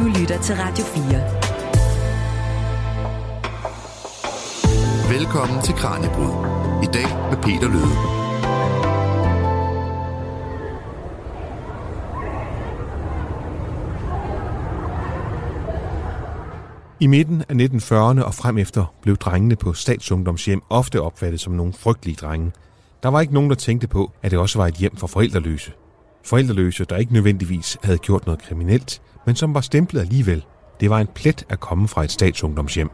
Du lytter til Radio 4. Velkommen til Kranjebrud. I dag med Peter Løde. I midten af 1940'erne og frem efter blev drengene på statsungdomshjem ofte opfattet som nogle frygtelige drenge. Der var ikke nogen, der tænkte på, at det også var et hjem for forældreløse. Forældreløse, der ikke nødvendigvis havde gjort noget kriminelt, men som var stemplet alligevel. Det var en plet at komme fra et statsungdomshjem.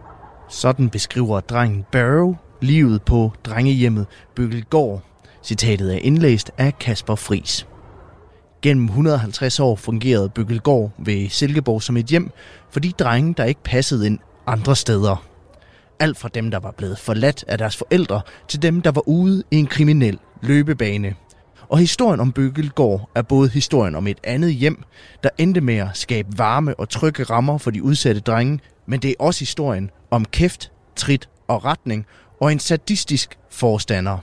Sådan beskriver drengen Barrow livet på drengehjemmet Bøgelgård. Citatet er indlæst af Kasper Fris. Gennem 150 år fungerede Bøgelgård ved Silkeborg som et hjem for de drenge, der ikke passede ind andre steder. Alt fra dem, der var blevet forladt af deres forældre, til dem, der var ude i en kriminel løbebane. Og historien om Bøgelgård er både historien om et andet hjem, der endte med at skabe varme og trygge rammer for de udsatte drenge, men det er også historien om kæft, trit og retning og en sadistisk forstander.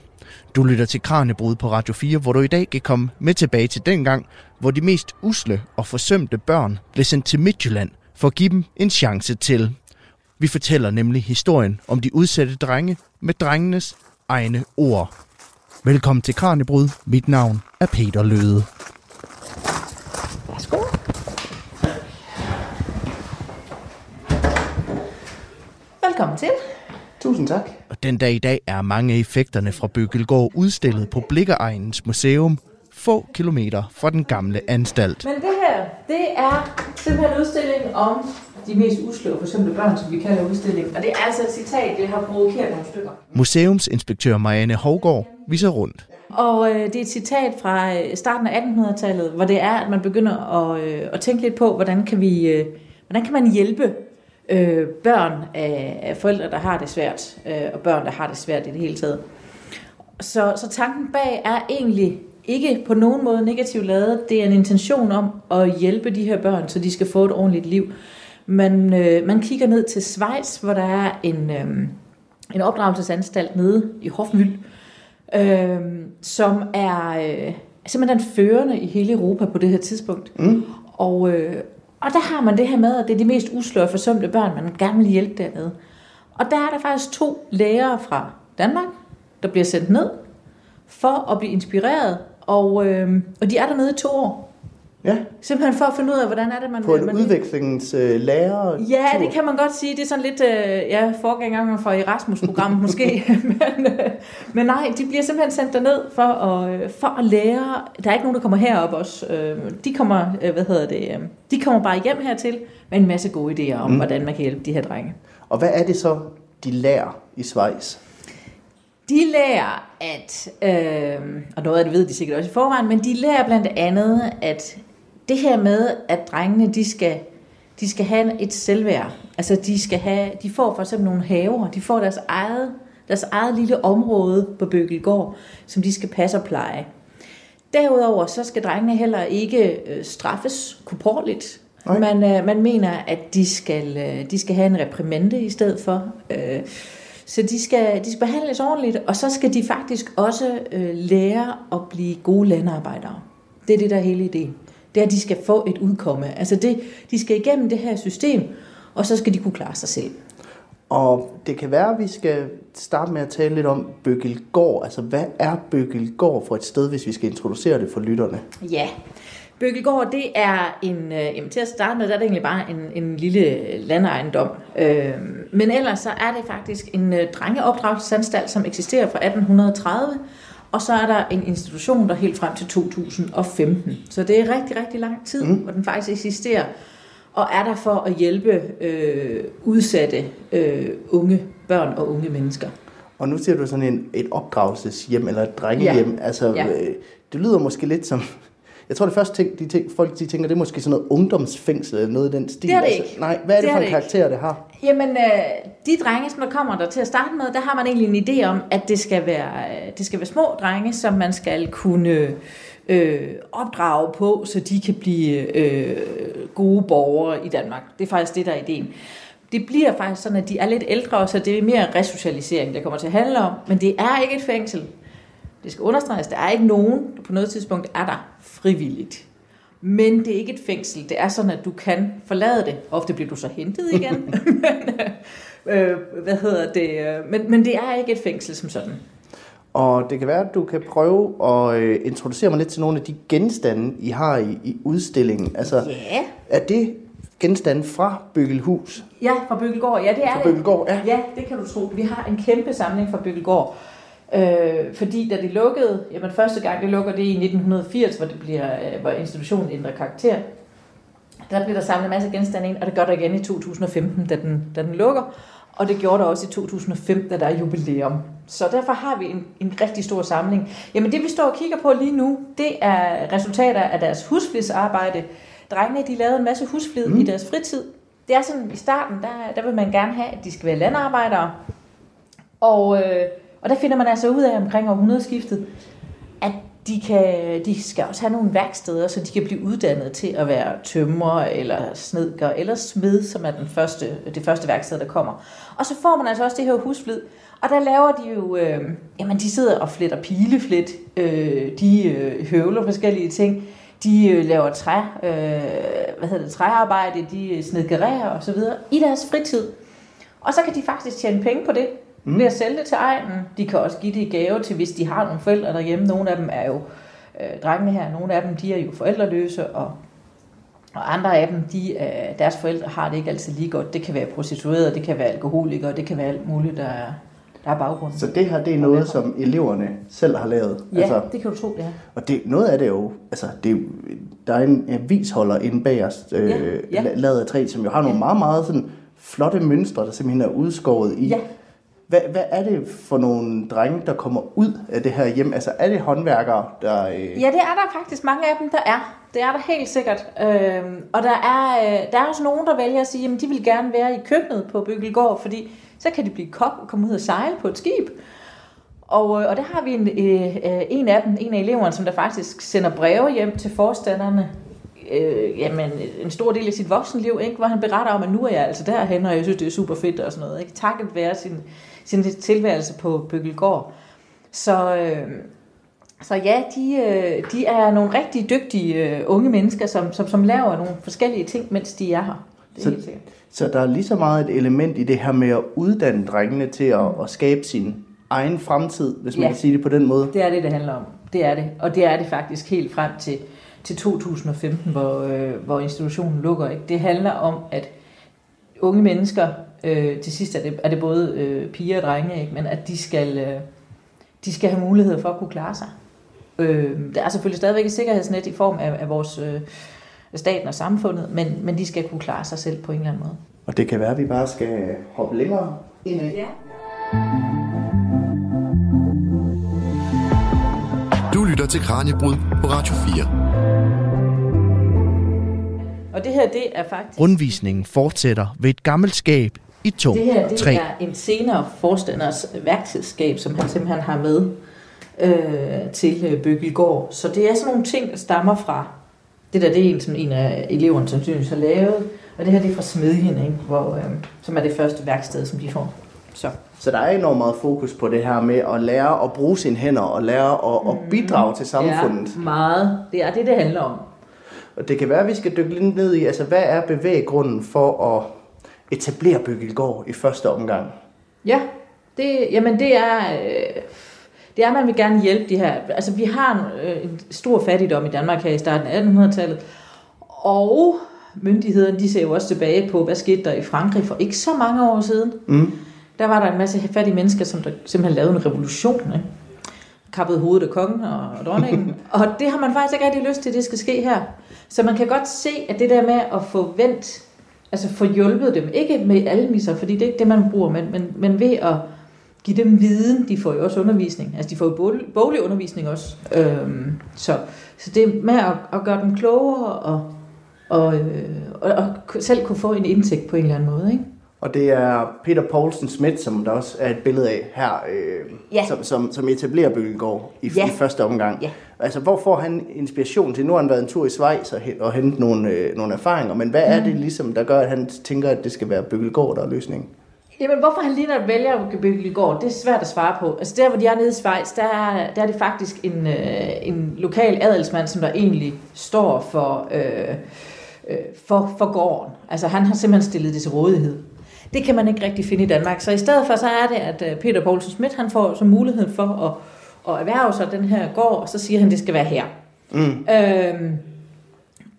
Du lytter til Kranjebrud på Radio 4, hvor du i dag kan komme med tilbage til den gang, hvor de mest usle og forsømte børn blev sendt til Midtjylland for at give dem en chance til. Vi fortæller nemlig historien om de udsatte drenge med drengenes egne ord. Velkommen til Kranjebrud. Mit navn er Peter Løde. Værsgo. Velkommen til. Tusind tak. Og den dag i dag er mange effekterne fra Bøgelgård udstillet på Blikkeregnens Museum, få kilometer fra den gamle anstalt. Men det her, det er simpelthen en udstilling om de mest usle og forsømte børn, som vi kalder udstillingen. Og det er altså et citat, det har provokeret nogle stykker. Museumsinspektør Marianne Hovgaard viser rundt. Og øh, det er et citat fra øh, starten af 1800-tallet, hvor det er, at man begynder at, øh, at tænke lidt på, hvordan kan, vi, øh, hvordan kan man hjælpe øh, børn af, af forældre, der har det svært, øh, og børn, der har det svært i det hele taget. Så, så tanken bag er egentlig ikke på nogen måde negativt lavet. Det er en intention om at hjælpe de her børn, så de skal få et ordentligt liv. Man, øh, man kigger ned til Schweiz, hvor der er en, øh, en opdragelsesanstalt nede i Hofmühl, øh, som er øh, simpelthen førende i hele Europa på det her tidspunkt. Mm. Og, øh, og der har man det her med, at det er de mest uslå og forsømte børn, man gerne vil hjælpe dernede. Og der er der faktisk to lærere fra Danmark, der bliver sendt ned for at blive inspireret, og, øh, og de er dernede i to år. Ja, Simpelthen for at finde ud af, hvordan er det, man... på en man, udvekslingslærer. Ja, det kan man godt sige. Det er sådan lidt øh, ja, forgængeren fra Erasmus-programmet måske. men, øh, men nej, de bliver simpelthen sendt derned for at, øh, for at lære. Der er ikke nogen, der kommer herop også. Øh, de kommer, øh, hvad hedder det, øh, de kommer bare hjem hertil med en masse gode idéer om, mm. hvordan man kan hjælpe de her drenge. Og hvad er det så, de lærer i Schweiz? De lærer, at, øh, og noget af det ved de sikkert også i forvejen, men de lærer blandt andet, at det her med, at drengene, de skal, de skal have et selvværd. Altså, de, skal have, de får for eksempel nogle haver, de får deres eget, deres eget lille område på Bøgelgård, som de skal passe og pleje. Derudover så skal drengene heller ikke øh, straffes korporligt. Nej. Man, øh, man mener, at de skal, øh, de skal have en reprimande i stedet for. Så de skal, de skal behandles ordentligt, og så skal de faktisk også lære at blive gode landarbejdere. Det er det, der er hele ideen. Det er, at de skal få et udkomme. Altså det, de skal igennem det her system, og så skal de kunne klare sig selv. Og det kan være, at vi skal starte med at tale lidt om Bøgelgård. Altså, hvad er Bøgelgård for et sted, hvis vi skal introducere det for lytterne? Ja, Bøgelgård, det er en, øh, jamen til at starte med, der er det egentlig bare en, en lille landejendom. Øh, men ellers så er det faktisk en øh, drengeopdragelsesanstalt, som eksisterer fra 1830, og så er der en institution, der helt frem til 2015. Så det er rigtig, rigtig lang tid, mm. hvor den faktisk eksisterer, og er der for at hjælpe øh, udsatte øh, unge børn og unge mennesker. Og nu siger du sådan en, et opdragelseshjem eller et drengehjem. Ja. Altså, Ja. øh, det lyder måske lidt som... Jeg tror, det første ting, de ting, folk de tænker, det er måske sådan noget ungdomsfængsel eller noget i den stil. Det er det altså, ikke. Nej, hvad er det, Det er for en det ikke. karakter, det har? Jamen, øh, de drenge, som der kommer der til at starte med, der har man egentlig en idé om, at det skal være, øh, det skal være små drenge, som man skal kunne øh, opdrage på, så de kan blive øh, gode borgere i Danmark. Det er faktisk det, der er ideen. Det bliver faktisk sådan, at de er lidt ældre, så det er mere resocialisering, det kommer til at handle om. Men det er ikke et fængsel. Det skal understreges, der er ikke nogen, der på noget tidspunkt er der frivilligt. Men det er ikke et fængsel. Det er sådan, at du kan forlade det. Ofte bliver du så hentet igen. men, øh, hvad hedder det? Men, men det er ikke et fængsel som sådan. Og det kan være, at du kan prøve at øh, introducere mig lidt til nogle af de genstande, I har i, i udstillingen. Altså, Ja. er det genstande fra Byggelhus? Ja, fra Bøgelgård. Ja, det er Fra det. Bøgelgård, ja. Ja, det kan du tro. Vi har en kæmpe samling fra Bøgelgård. Øh, fordi da det lukkede, jamen første gang det lukker det i 1980, hvor, det bliver, øh, hvor institutionen ændrer karakter, der bliver der samlet en masse genstande ind, og det gør der igen i 2015, da den, da den lukker. Og det gjorde der også i 2005, da der er jubilæum. Så derfor har vi en, en rigtig stor samling. Jamen det vi står og kigger på lige nu, det er resultater af deres husflidsarbejde. Drengene de lavede en masse husflid mm. i deres fritid. Det er sådan, i starten, der, der vil man gerne have, at de skal være landarbejdere. Og, øh, og der finder man altså ud af omkring århundredeskiftet, at de, kan, de skal også have nogle værksteder, så de kan blive uddannet til at være tømrer eller snedker eller smed, som er den første, det første værksted, der kommer. Og så får man altså også det her husflid. Og der laver de jo, øh, jamen de sidder og fletter pileflet, øh, de øh, høvler forskellige ting, de øh, laver træ, øh, hvad hedder det, træarbejde, de øh, snedkerer og så videre i deres fritid. Og så kan de faktisk tjene penge på det, mm. ved at sælge det til egnen. De kan også give det i gave til, hvis de har nogle forældre derhjemme. Nogle af dem er jo øh, drengene her, nogle af dem de er jo forældreløse, og, og andre af dem, de, øh, deres forældre har det ikke altid lige godt. Det kan være prostituerede, det kan være alkoholikere, det kan være alt muligt, der er, der er baggrunden. Så det her, det er noget, som eleverne selv har lavet? Ja, altså, det kan du tro, det er. Og det, noget af det er jo, altså, det er, der er en avisholder inde bag os, øh, Ja, ja. la- lavet af træ, som jo har nogle Ja. meget, meget sådan, flotte mønstre, der simpelthen er udskåret i. Ja. Hvad, hvad er det for nogle drenge, der kommer ud af det her hjem? Altså, er det håndværkere, der... Øh, Ja, det er der faktisk mange af dem, der er. Det er der helt sikkert. Øhm, og der er, øh, der er også nogen, der vælger at sige, at de vil gerne være i køkkenet på Byggelgård, fordi så kan de blive kok og komme ud og sejle på et skib. Og, øh, og der har vi en, øh, øh, en af dem, en af eleverne, som der faktisk sender breve hjem til forstanderne, øh, jamen, en stor del af sit voksenliv, ikke? hvor han beretter om, at nu er jeg altså derhen, og jeg synes, det er super fedt og sådan noget. Ikke? Takket være sin, sin tilværelse på Bøgelgård. Så, øh, så ja, de, øh, de er nogle rigtig dygtige øh, unge mennesker, som, som, som laver nogle forskellige ting, mens de er her. Det er Så-. Så der er lige så meget et element i det her med at uddanne drengene til at, at skabe sin egen fremtid, hvis man Ja. kan sige det på den måde. Det er det, det handler om. Det er det. Og det er det faktisk helt frem til, til 2015, hvor, øh, hvor institutionen lukker. Ikke? Det handler om, at unge mennesker, øh, til sidst er det, er det både øh, piger og drenge, ikke? men at de skal, øh, de skal have mulighed for at kunne klare sig. Øh, der er selvfølgelig stadigvæk et sikkerhedsnet i form af, af vores øh, staten og samfundet, men, men de skal kunne klare sig selv på en eller anden måde. Og det kan være, at vi bare skal hoppe længere ind i. Ja. Du lytter til Kranjebrud på Radio 4. Og det her, det er faktisk... Rundvisningen fortsætter ved et gammelt skab i to Det her det træ. er en senere forstanders værktidsskab, som han simpelthen har med øh, til øh, Bøgelgård. Så det er sådan nogle ting, der stammer fra. Det der, det er en, som en af eleverne sandsynligvis har lavet. Og det her, det er fra Smedjen, ikke? Hvor, øh, som er det første værksted, som de får. Så. Så der er enormt meget fokus på det her med at lære at bruge sine hænder og lære at, at bidrage til samfundet. Ja, meget. Det er det, det handler om. Og det kan være, at vi skal dykke lidt ned i, altså hvad er bevæggrunden for at etablere Byggelgård i første omgang? Ja, det, jamen det er, øh, det er, at man vil gerne hjælpe de her. Altså vi har en, øh, en stor fattigdom i Danmark her i starten af 1800-tallet, og myndighederne de ser jo også tilbage på, hvad skete der i Frankrig for ikke så mange år siden. Mm. Der var der en masse fattige mennesker, som der simpelthen lavede en revolution. Ikke? Kappede hovedet af kongen og og dronningen. og det har man faktisk ikke rigtig lyst til, at det skal ske her. Så man kan godt se, at det der med at få vendt, altså få hjulpet dem, ikke med almisser, fordi det er ikke det, man bruger, men, men, men ved at give dem viden, de får jo også undervisning, altså de får jo boglig undervisning også. Øhm, så, så det er med at, at gøre dem klogere og, og, øh, og, og selv kunne få en indtægt på en eller anden måde. Ikke? Og det er Peter Poulsen Schmidt, som der også er et billede af her, øh, Ja. som, som, som etablerer Byggelgård i, Ja. i første omgang. Ja. Altså, hvor får han inspiration til? Nu har han været en tur i Schweiz og, og hentet nogle, øh, nogle erfaringer, men hvad er Mm. det ligesom, der gør, at han tænker, at det skal være Byggelgård, der er løsningen? Jamen, hvorfor han lige netop vælger Bøgeligård, det er svært at svare på. Altså, der hvor de er nede i Schweiz, der er, der er det faktisk en, øh, en lokal adelsmand, som der egentlig står for, øh, øh, for, for gården. Altså, han har simpelthen stillet det til rådighed. Det kan man ikke rigtig finde i Danmark. Så i stedet for, så er det, at øh, Peter Poulsen Schmidt, han får så mulighed for at, at erhverve sig den her gård, og så siger han, at det skal være her. Mm. Øhm,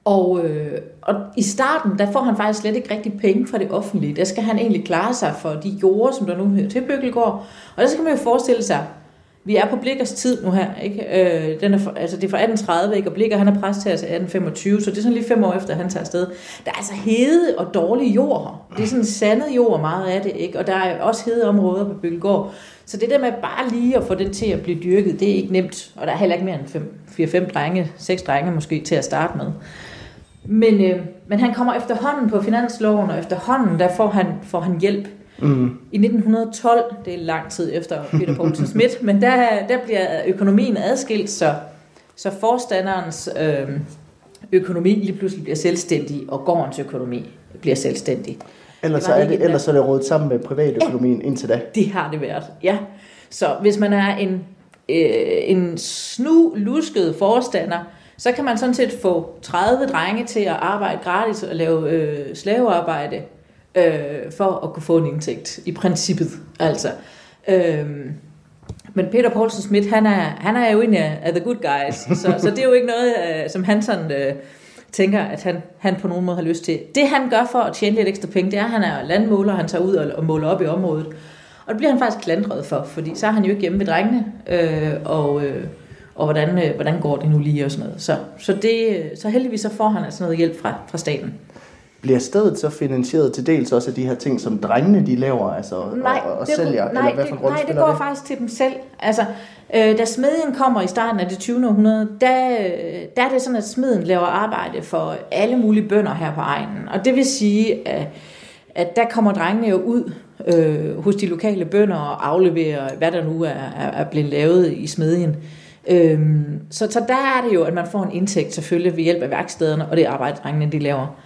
og, øh, og i starten, der får han faktisk slet ikke rigtig penge fra det offentlige. Der skal han egentlig klare sig for de jorder, som der nu hører til Bøkkelgård. Og der skal man jo forestille sig, vi er på Blikkers tid nu her, ikke? Øh, den er for, altså det er fra 1830, ikke? og Blikker han er præst til 1825, så det er sådan lige fem år efter, han tager afsted. Der er altså hede og dårlig jord her. Det er sådan sandet jord meget af det, ikke? og der er også hede områder på Bøkkelgård. Så det der med bare lige at få den til at blive dyrket, det er ikke nemt. Og der er heller ikke mere end 4-5 drenge, 6 drenge måske til at starte med. Men, øh, men han kommer efterhånden på finansloven, og efterhånden der får han, får han hjælp. Mm. I 1912, det er lang tid efter Peter Poulsen Schmidt, men der, der bliver økonomien adskilt, så, så forstanderens øh, økonomi lige pludselig bliver selvstændig, og gårdens økonomi bliver selvstændig. Ellers, det er, det, ellers er det rådet sammen med privatøkonomien ja, indtil da. Det har det været, ja. Så hvis man er en, øh, en snu, lusket forstander, så kan man sådan set få 30 drenge til at arbejde gratis og lave øh, slavearbejde øh, for at kunne få en indtægt, i princippet. Altså. Øh, men Peter Poulsen Schmidt, han er, han er jo en af the good guys, så, så det er jo ikke noget, øh, som han sådan, øh, tænker, at han, han på nogen måde har lyst til. Det han gør for at tjene lidt ekstra penge, det er, at han er landmåler, han tager ud og, og måler op i området. Og det bliver han faktisk klandret for, fordi så er han jo ikke hjemme ved drengene, øh, og... Øh, og hvordan, øh, hvordan går det nu lige og sådan noget. Så, så, det, så heldigvis så får han altså noget hjælp fra, fra staten. Bliver stedet så finansieret til dels også af de her ting, som drengene de laver, altså nej, og, og det, sælger? Nej, eller hvad for det, nej, det går det? faktisk til dem selv. Altså, øh, da smedjen kommer i starten af det 20. århundrede, der, der er det sådan, at smeden laver arbejde for alle mulige bønder her på egnen. Og det vil sige, at, at der kommer drengene jo ud øh, hos de lokale bønder og afleverer, hvad der nu er, er, er blevet lavet i smedjen. Øhm, så, så der er det jo, at man får en indtægt selvfølgelig ved hjælp af værkstederne og det arbejde, drengene de laver.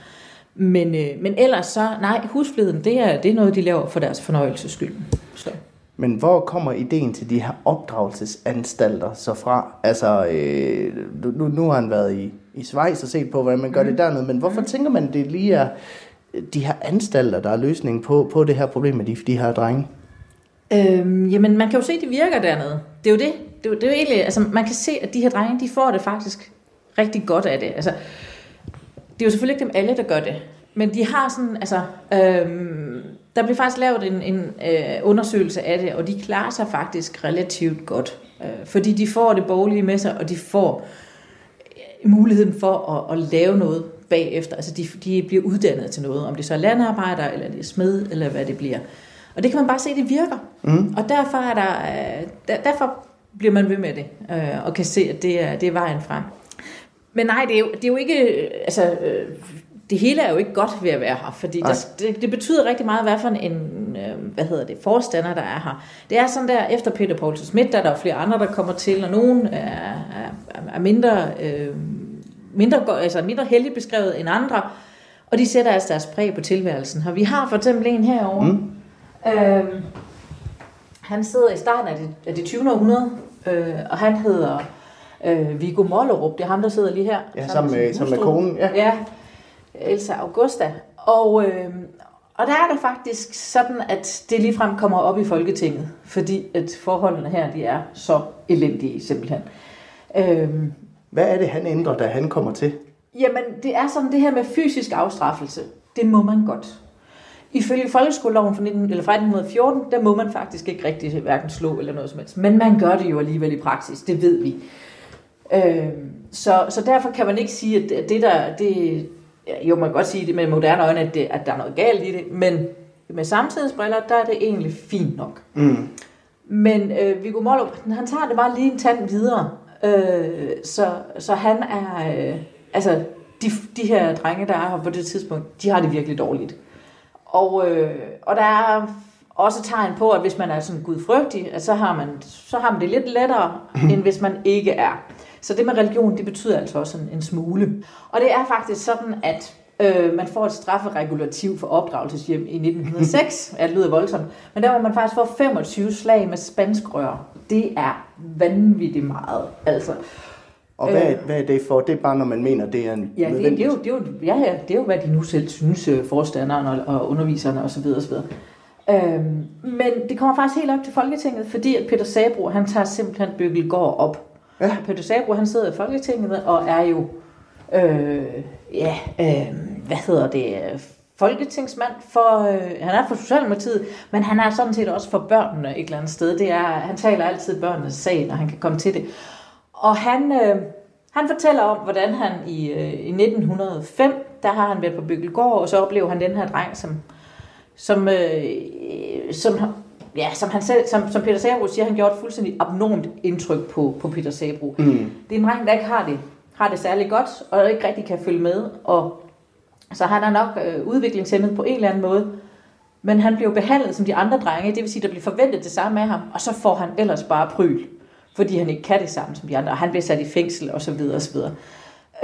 Men, øh, men ellers så, nej, husfliden, det er, det er noget, de laver for deres fornøjelses skyld. Så. Men hvor kommer ideen til de her opdragelsesanstalter så fra? Altså, øh, nu, nu har han været i, i Schweiz og set på, hvordan man gør mm. det dernede, men hvorfor mm. tænker man, det lige er de her anstalter, der er løsningen på, på det her problem med de, de her drenge? Øhm, jamen, man kan jo se, at det virker dernede. Det er jo det det, det er jo egentlig, altså man kan se, at de her drenge, de får det faktisk rigtig godt af det. Altså, det er jo selvfølgelig ikke dem alle, der gør det. Men de har sådan, altså, øhm, der bliver faktisk lavet en, en øh, undersøgelse af det, og de klarer sig faktisk relativt godt. Øh, fordi de får det boglige med sig, og de får øh, muligheden for at, at lave noget bagefter. Altså de, de bliver uddannet til noget, om det så er landarbejder, eller det er smed, eller hvad det bliver. Og det kan man bare se, det virker. Mm. Og derfor, er der, øh, der, derfor bliver man ved med det, øh, og kan se, at det er, det er vejen frem. Men nej, det er jo, det er jo ikke, altså, øh, det hele er jo ikke godt ved at være her, fordi der, det, det betyder rigtig meget, hvad for en, øh, hvad hedder det, forstander, der er her. Det er sådan der, efter Peter Poulsen Schmidt, der er der flere andre, der kommer til, og nogen er, er, er mindre, øh, mindre, altså mindre heldigt beskrevet end andre, og de sætter altså deres præg på tilværelsen. Og vi har for eksempel en herovre, mm. øh, han sidder i starten af det, af det 20. århundrede, øh, og han hedder øh, Viggo Mollerup. Det er ham, der sidder lige her. Ja, sammen med, sammen med konen. Ja. ja, Elsa Augusta. Og, øh, og der er det faktisk sådan, at det ligefrem kommer op i Folketinget, fordi at forholdene her, de er så elendige simpelthen. Øh, Hvad er det, han ændrer, da han kommer til? Jamen, det er sådan det her med fysisk afstraffelse. Det må man godt. Ifølge folkeskoleloven fra, 19, eller fra 1914, der må man faktisk ikke rigtig hverken slå eller noget som helst. Men man gør det jo alligevel i praksis, det ved vi. Øh, så, så derfor kan man ikke sige, at det der, det, jo man kan godt sige det med moderne øjne, at, det, at der er noget galt i det, men med samtidsbriller, der er det egentlig fint nok. Mm. Men øh, Viggo Mollo, han tager det bare lige en tand videre. Øh, så, så han er, øh, altså de, de her drenge, der er her på det tidspunkt, de har det virkelig dårligt. Og, øh, og der er også tegn på, at hvis man er sådan gudfrygtig, at så har man, så har man det lidt lettere, end hvis man ikke er. Så det med religion, det betyder altså også en, en smule. Og det er faktisk sådan, at Øh, man får et strafferegulativ for opdragelseshjem i 1906. ja, det lyder voldsomt. Men der var man faktisk få 25 slag med spansk rør. Det er vanvittigt meget. Altså, Og hvad, øh, hvad er det for? Det er bare, når man mener, det er en Ja, det, det, er jo, det, er jo, ja, ja, det er jo, hvad de nu selv synes, øh, forstanderen og, og underviserne osv. osv. Øhm, men det kommer faktisk helt op til Folketinget, fordi at Peter Sabro, han tager simpelthen Bøgelgård op. Ja. Peter Sabro, han sidder i Folketinget og er jo, øh, ja, øh, hvad hedder det, folketingsmand for, øh, han er for Socialdemokratiet, men han er sådan set også for børnene et eller andet sted. Det er, han taler altid børnenes sag, når han kan komme til det. Og han, øh, han fortæller om, hvordan han i, øh, i 1905, der har han været på Bykkelgård, og så oplever han den her dreng, som, som, øh, som, ja, som, han selv, som, som Peter Sabro siger, han gjorde et fuldstændig abnormt indtryk på, på Peter Sabro. Mm. Det er en dreng, der ikke har det, har det særlig godt, og ikke rigtig kan følge med, og så han er nok øh, udviklingshemmet på en eller anden måde, men han bliver behandlet som de andre drenge, det vil sige, der bliver forventet det samme af ham, og så får han ellers bare pryl, fordi han ikke kan det samme som de andre, og han bliver sat i fængsel og så videre og så videre.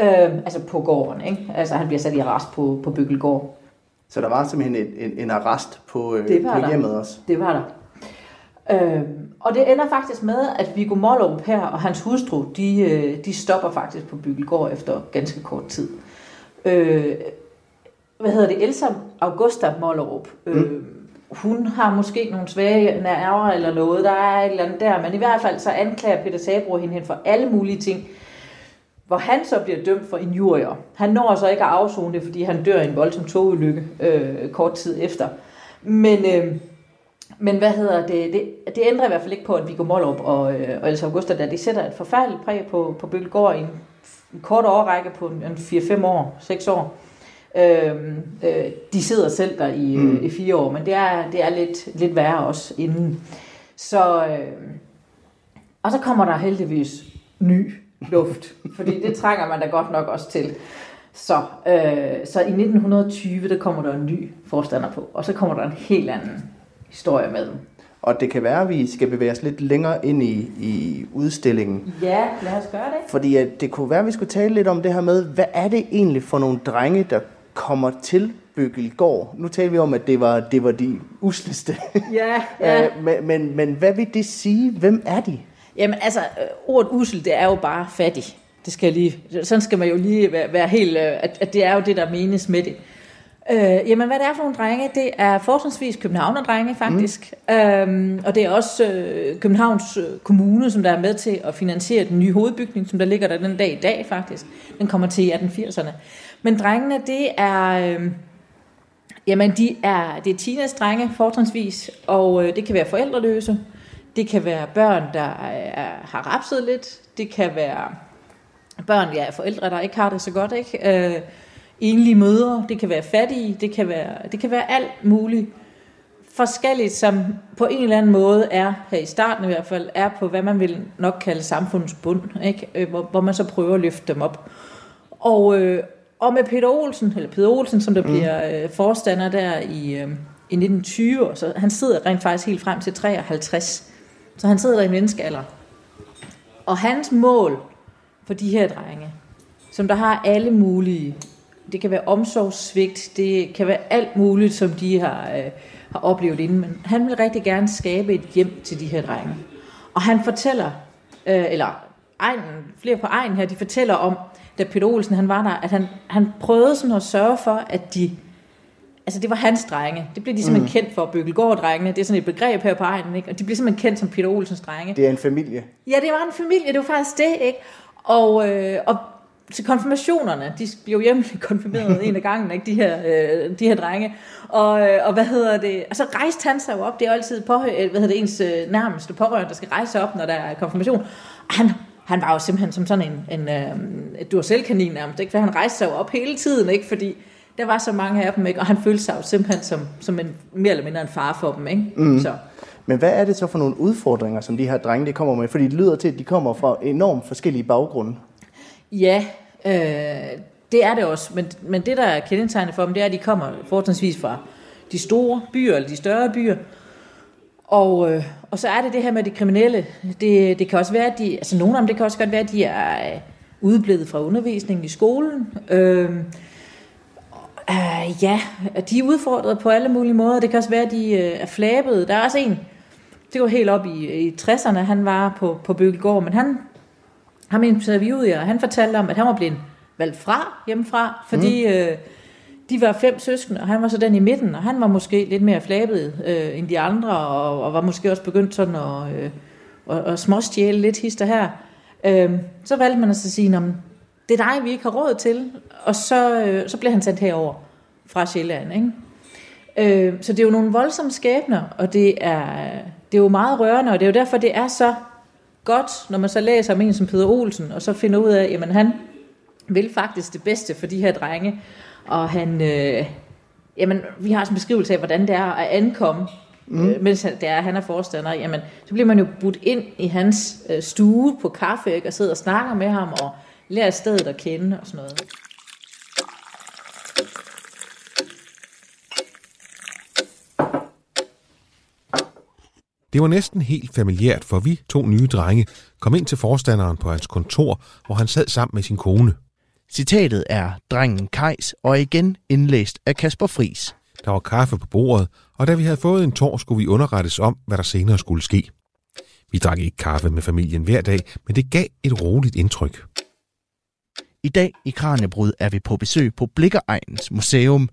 Øh, altså på gården, ikke? Altså han bliver sat i arrest på, på Bykkelgård. Så der var simpelthen en, en, en arrest på, øh, på der. hjemmet også. Det var der. Øhm, og det ender faktisk med, at Viggo Mollerup her og hans hustru, de, øh, de stopper faktisk på Bykkelgård efter ganske kort tid. Øh, hvad hedder det? Elsa Augusta Mollerup. Øh, hun har måske nogle svage nerver eller noget, der er et eller andet der, men i hvert fald så anklager Peter Sabro hende hen for alle mulige ting, hvor han så bliver dømt for injurier. Han når så ikke at afzone det, fordi han dør i en voldsom togulykke øh, kort tid efter. Men, øh, men hvad hedder det, det? Det ændrer i hvert fald ikke på, at Viggo Mollerup og, øh, og Elsa Augusta, der de sætter et forfærdeligt præg på, på Bøgelgård i en, en kort overrække på en, en 4-5 år, 6 år. Øhm, øh, de sidder selv der i, mm. i fire år, men det er, det er lidt, lidt værre også inden. Så, øh, og så kommer der heldigvis ny luft, fordi det trænger man da godt nok også til. Så, øh, så i 1920, der kommer der en ny forstander på, og så kommer der en helt anden historie med. Og det kan være, at vi skal bevæge os lidt længere ind i, i udstillingen. Ja, lad os gøre det. Fordi at det kunne være, at vi skulle tale lidt om det her med, hvad er det egentlig for nogle drenge, der kommer til Bøgelgård? Nu taler vi om, at det var, det var de usleste. Ja, ja. Øh, men, men, men hvad vil det sige? Hvem er de? Jamen altså, øh, ordet usel, det er jo bare fattig. Det skal lige, sådan skal man jo lige være, være helt, øh, at, at det er jo det, der menes med det. Øh, jamen, hvad det er for nogle drenge, det er fortrinsvis københavnerdrenge faktisk. Mm. Øhm, og det er også øh, Københavns øh, Kommune, som der er med til at finansiere den nye hovedbygning, som der ligger der den dag i dag faktisk. Den kommer til i 1880'erne. Men drengene, det er... Øh, Jamen, de er, det er teenage-drenge fortrinsvis, og øh, det kan være forældreløse. Det kan være børn, der er, har rapset lidt. Det kan være børn, ja, forældre, der ikke har det så godt, ikke? Øh, enlige mødre, det kan være fattige, det kan være, det kan være alt muligt forskelligt, som på en eller anden måde er, her i starten i hvert fald, er på, hvad man vil nok kalde samfundets bund, ikke? Øh, Hvor, hvor man så prøver at løfte dem op. Og, øh, og med Peter Olsen, eller Peter Olsen, som der mm. bliver øh, forstander der i, øh, i 1920, så han sidder rent faktisk helt frem til 53. Så han sidder der i menneskealder. Og hans mål for de her drenge, som der har alle mulige, det kan være omsorgssvigt, det kan være alt muligt, som de har, øh, har oplevet inden, men han vil rigtig gerne skabe et hjem til de her drenge. Og han fortæller, øh, eller egen, flere på egen her, de fortæller om, da Peter Olsen han var der, at han, han prøvede sådan at sørge for, at de, altså det var hans drenge. Det blev de simpelthen mm. kendt for, Bøgelgård-drengene. Det er sådan et begreb her på egnen, ikke? Og de blev simpelthen kendt som Peter Olsens drenge. Det er en familie. Ja, det var en familie, det var faktisk det, ikke? Og, øh, og til konfirmationerne, de blev hjemme konfirmeret en af gangen, ikke? De her, øh, de her drenge. Og, øh, og hvad hedder det? Og så rejste han sig jo op. Det er jo altid på, øh, hvad hedder det, ens øh, nærmeste pårørende, der skal rejse sig op, når der er konfirmation. Og han, han var jo simpelthen som sådan en, en øh, et duracell-kanin nærmest, ikke? For han rejste sig jo op hele tiden, ikke? Fordi der var så mange af dem, ikke? Og han følte sig jo simpelthen som, som en, mere eller mindre en far for dem, ikke? Mm. Så. Men hvad er det så for nogle udfordringer, som de her drenge de kommer med? Fordi det lyder til, at de kommer fra enormt forskellige baggrunde. Ja, øh, det er det også. Men, men det, der er kendetegnet for dem, det er, at de kommer fortrinsvis fra de store byer, eller de større byer. Og, øh, og så er det det her med de kriminelle. Det, det kan også være, at de, altså nogle af dem, det kan også godt være, at de er øh, udeblevet fra undervisningen i skolen. Øh, Uh, ja, de er udfordret på alle mulige måder. Det kan også være, at de uh, er flabede. Der er også en, det går helt op i, i 60'erne, han var på, på Bøgelgård, men han, ham interviewede jeg, og han fortalte om, at han var blevet valgt fra hjemmefra, fordi mm. uh, de var fem søskende, og han var så den i midten, og han var måske lidt mere flabet uh, end de andre, og, og var måske også begyndt sådan at, uh, at, at småstjæle lidt hister her. Uh, så valgte man at sige, det er dig, vi ikke har råd til, og så, uh, så blev han sendt herover fra Sjælland. Ikke? Øh, så det er jo nogle voldsomme skæbner, og det er, det er jo meget rørende, og det er jo derfor, det er så godt, når man så læser om en som Peter Olsen, og så finder ud af, at han vil faktisk det bedste for de her drenge, og han, øh, jamen, vi har sådan en beskrivelse af, hvordan det er at ankomme, mm. øh, mens det er, han er forstander, jamen, så bliver man jo budt ind i hans øh, stue på kaffe, ikke, og sidder og snakker med ham, og lærer stedet at kende, og sådan noget. Det var næsten helt familiært, for vi to nye drenge kom ind til forstanderen på hans kontor, hvor han sad sammen med sin kone. Citatet er drengen Kajs og igen indlæst af Kasper Fris. Der var kaffe på bordet, og da vi havde fået en tår, skulle vi underrettes om, hvad der senere skulle ske. Vi drak ikke kaffe med familien hver dag, men det gav et roligt indtryk. I dag i Kranjebrud er vi på besøg på Blikkeregnens Museum.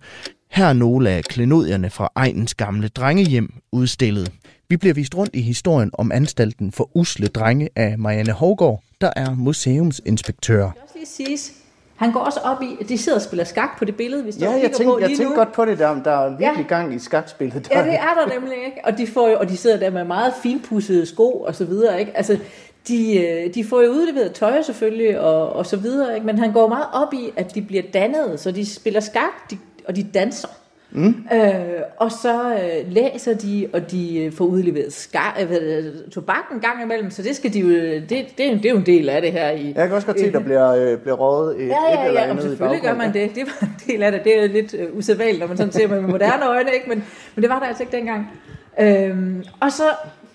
Her er nogle af klenodierne fra egnens gamle drengehjem udstillet. Vi bliver vist rundt i historien om anstalten for usle drenge af Marianne Hovgaard, der er museumsinspektør. Det også lige siges, han går også op i, at de sidder og spiller skak på det billede, vi står ja, og jeg kigger tænkte, på jeg lige tænkte nu. godt på det der, der er virkelig Ja. gang i skakspillet. Der. Ja, det er der nemlig, ikke? Og de, får jo, og de sidder der med meget finpudsede sko og så videre, ikke? Altså, de, øh, de får jo udleveret tøj selvfølgelig og, og så videre, ikke? Men han går meget op i, at de bliver dannet, så de spiller skak, de, og de danser. Mm. Øh, og så øh, læser de, og de øh, får udleveret skar, øh, tobak en gang imellem, så det skal de jo, det, det, er jo- det er jo en del af det her i, Jeg kan også godt se, at der bliver, øh, bliver røget et, Ja, et ja, eller ja, og andet i selvfølgelig gør man det. Det var en del af det. Det er jo lidt øh, usædvanligt, når man sådan ser med moderne øjne, ikke? Men, men det var der altså ikke dengang. Øhm, og så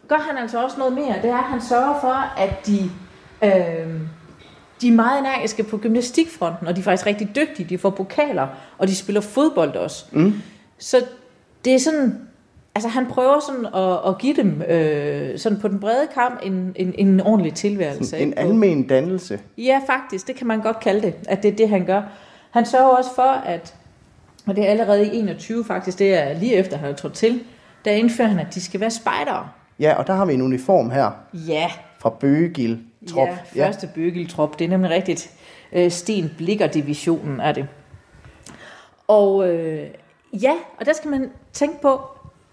gør han altså også noget mere. Det er, at han sørger for, at de, øhm, de er meget energiske på gymnastikfronten, og de er faktisk rigtig dygtige. De får pokaler, og de spiller fodbold også. Mm. Så det er sådan... Altså han prøver sådan at, at give dem øh, sådan på den brede kamp en, en, en ordentlig tilværelse. En ikke? På- almen dannelse. Ja, faktisk. Det kan man godt kalde det, at det er det, han gør. Han sørger også for, at, og det er allerede i 21 faktisk, det er lige efter, han er trådt til, der indfører han, at de skal være spejdere. Ja, og der har vi en uniform her Ja, fra Bøgegil Trop. ja første bøgeltrop. Det er nemlig rigtigt. Øh, Sten Blikker divisionen er det. Og øh, ja, og der skal man tænke på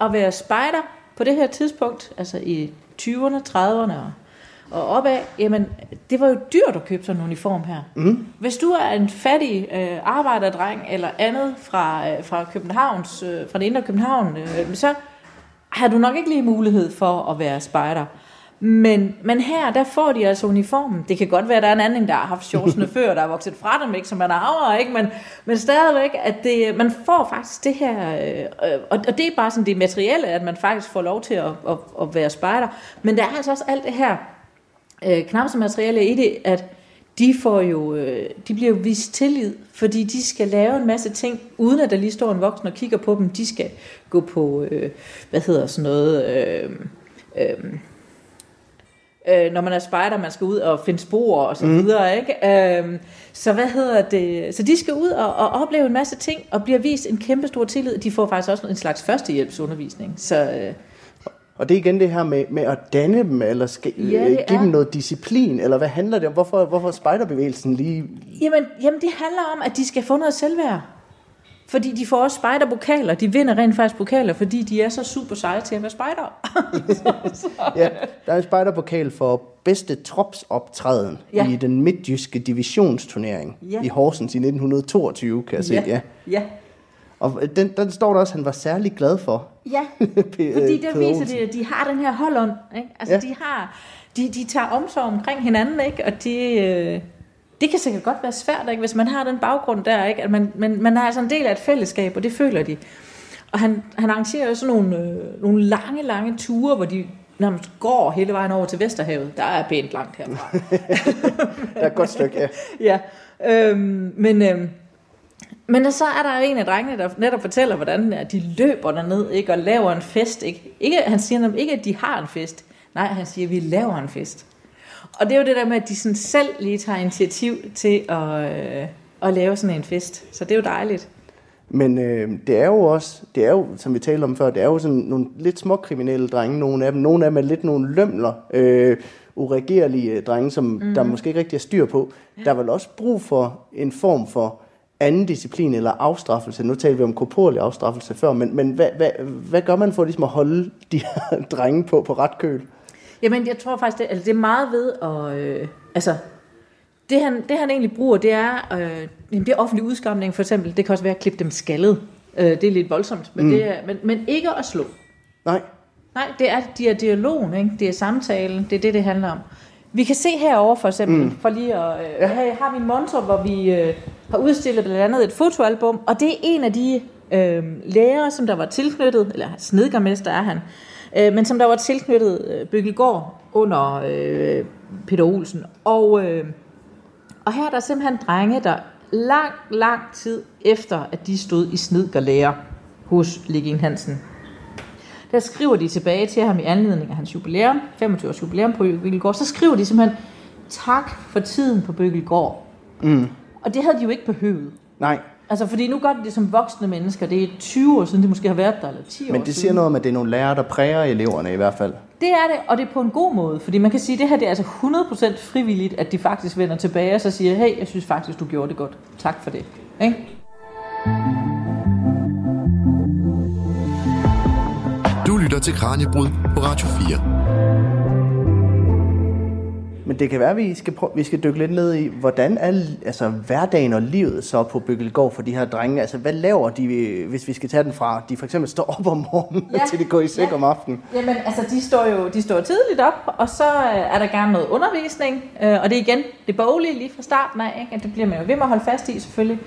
at være spejder på det her tidspunkt, altså i 20'erne, 30'erne og, og opad, jamen det var jo dyrt at købe sådan en uniform her. Mm. Hvis du er en fattig øh, arbejderdreng eller andet fra, øh, fra Københavns, øh, fra det indre København, øh, så har du nok ikke lige mulighed for at være spejder. Men, men her, der får de altså uniformen. Det kan godt være, at der er en anden, der har haft shortsene før, der er vokset fra dem, ikke, som man arver, ikke? Men, men stadigvæk, at det, man får faktisk det her, øh, og, og det er bare sådan det materielle, at man faktisk får lov til at, at, at være spejder. Men der er altså også alt det her øh, knap så materielle i det, at de får jo, øh, de bliver jo vist tillid, fordi de skal lave en masse ting, uden at der lige står en voksen og kigger på dem. De skal gå på, øh, hvad hedder sådan noget, øh, øh, øh, når man er spejder, man skal ud og finde spor og så videre, ikke? Øh, så hvad hedder det? Så de skal ud og, og opleve en masse ting, og bliver vist en kæmpe stor tillid. De får faktisk også en slags førstehjælpsundervisning. Så øh, Og det er igen det her med, med at danne dem, eller skal, Ja, ja, det give er. dem noget disciplin, eller hvad handler det om? Hvorfor, hvorfor er spejderbevægelsen lige... Jamen, jamen, det handler om, at de skal få noget selvværd. Fordi de får også spejderpokaler. De vinder rent faktisk pokaler, fordi de er så super seje til at være spejdere. Ja, der er en spejderpokal for bedste tropsoptræden Ja. ja. i den midtjyske divisionsturnering Ja. i Horsens i 1922, kan jeg se. Ja. ja. Og den, den står der også, at han var særlig glad for. Ja, fordi øh, der viser det, at de har den her holdånd. Ikke? Altså, ja. De, har, de, de tager omsorg omkring hinanden, ikke? og de, øh, det kan sikkert godt være svært, ikke? hvis man har den baggrund der, ikke? at man, man, man er altså en del af et fællesskab, og det føler de. Og han, han arrangerer jo sådan nogle, øh, nogle lange, lange ture, hvor de nærmest går hele vejen over til Vesterhavet. Der er pænt langt herfra. Der er et godt stykke, ja. ja, øhm, men, øhm, Men så er der en af drengene, der netop fortæller, hvordan at de løber derned ikke, og laver en fest. Ikke? Ikke, han siger nemlig ikke, at de har en fest. Nej, han siger, at vi laver en fest. Og det er jo det der med, at de sådan selv lige tager initiativ til at, øh, at lave sådan en fest. Så det er jo dejligt. Men øh, det er jo også, det er jo, som vi talte om før, det er jo sådan nogle lidt små kriminelle drenge, nogle af dem. Nogle af dem er lidt nogle lømler, øh, uregerlige drenge, som mm. der måske ikke rigtig er styr på. Der er vel også brug for en form for anden disciplin eller afstraffelse. Nu taler vi om korporlig afstraffelse før, men, men hvad, hvad, hvad gør man for ligesom at holde de her drenge på, på ret køl? Jamen, jeg tror faktisk, det, altså, det er meget ved at... Øh, altså, det han, det han egentlig bruger, det er, øh, det er offentlig udskamning for eksempel. Det kan også være at klippe dem skaldet. Øh, det er lidt voldsomt, men, mm. det er, men, men ikke at slå. Nej. Nej, det er, det er dialogen, ikke? det er samtalen, det er det, det handler om. Vi kan se herover for eksempel, mm. for lige at, øh, ja. her har vi en montre, hvor vi øh, har udstillet blandt andet et fotoalbum, og det er en af de øh, lærere, som der var tilknyttet, eller snedgermester er han, øh, men som der var tilknyttet øh, Byggelgård under øh, Peter Olsen. Og, øh, og her er der simpelthen drenge, der lang, lang tid efter, at de stod i snedgerlærer hos Ligging Hansen, der skriver de tilbage til ham i anledning af hans jubilæum, 25 års jubilæum på Bøgelgård, så skriver de simpelthen, tak for tiden på Bøgelgård. Mm. Og det havde de jo ikke behøvet. Nej. Altså, fordi nu gør de det som voksne mennesker. Det er 20 år siden, de måske har været der, eller 10 år Men det siger noget om, at det er nogle lærere, der præger eleverne i hvert fald. Det er det, og det er på en god måde. Fordi man kan sige, at det her det er altså 100% frivilligt, at de faktisk vender tilbage og så siger, hey, jeg synes faktisk, du gjorde det godt. Tak for det. Ikke? Du lytter til Kranjebrud på Radio 4. Men det kan være, at vi skal, prøve, vi skal dykke lidt ned i, hvordan er altså, hverdagen og livet så på Bykkelgård for de her drenge? Altså, hvad laver de, hvis vi skal tage den fra, de for eksempel står op om morgenen, ja. til de går i sæk ja. om aftenen? Jamen, altså, de står jo de står tidligt op, og så øh, er der gerne noget undervisning, øh, og det er igen det boglige lige fra starten af, ikke? det bliver man jo ved med at holde fast i selvfølgelig.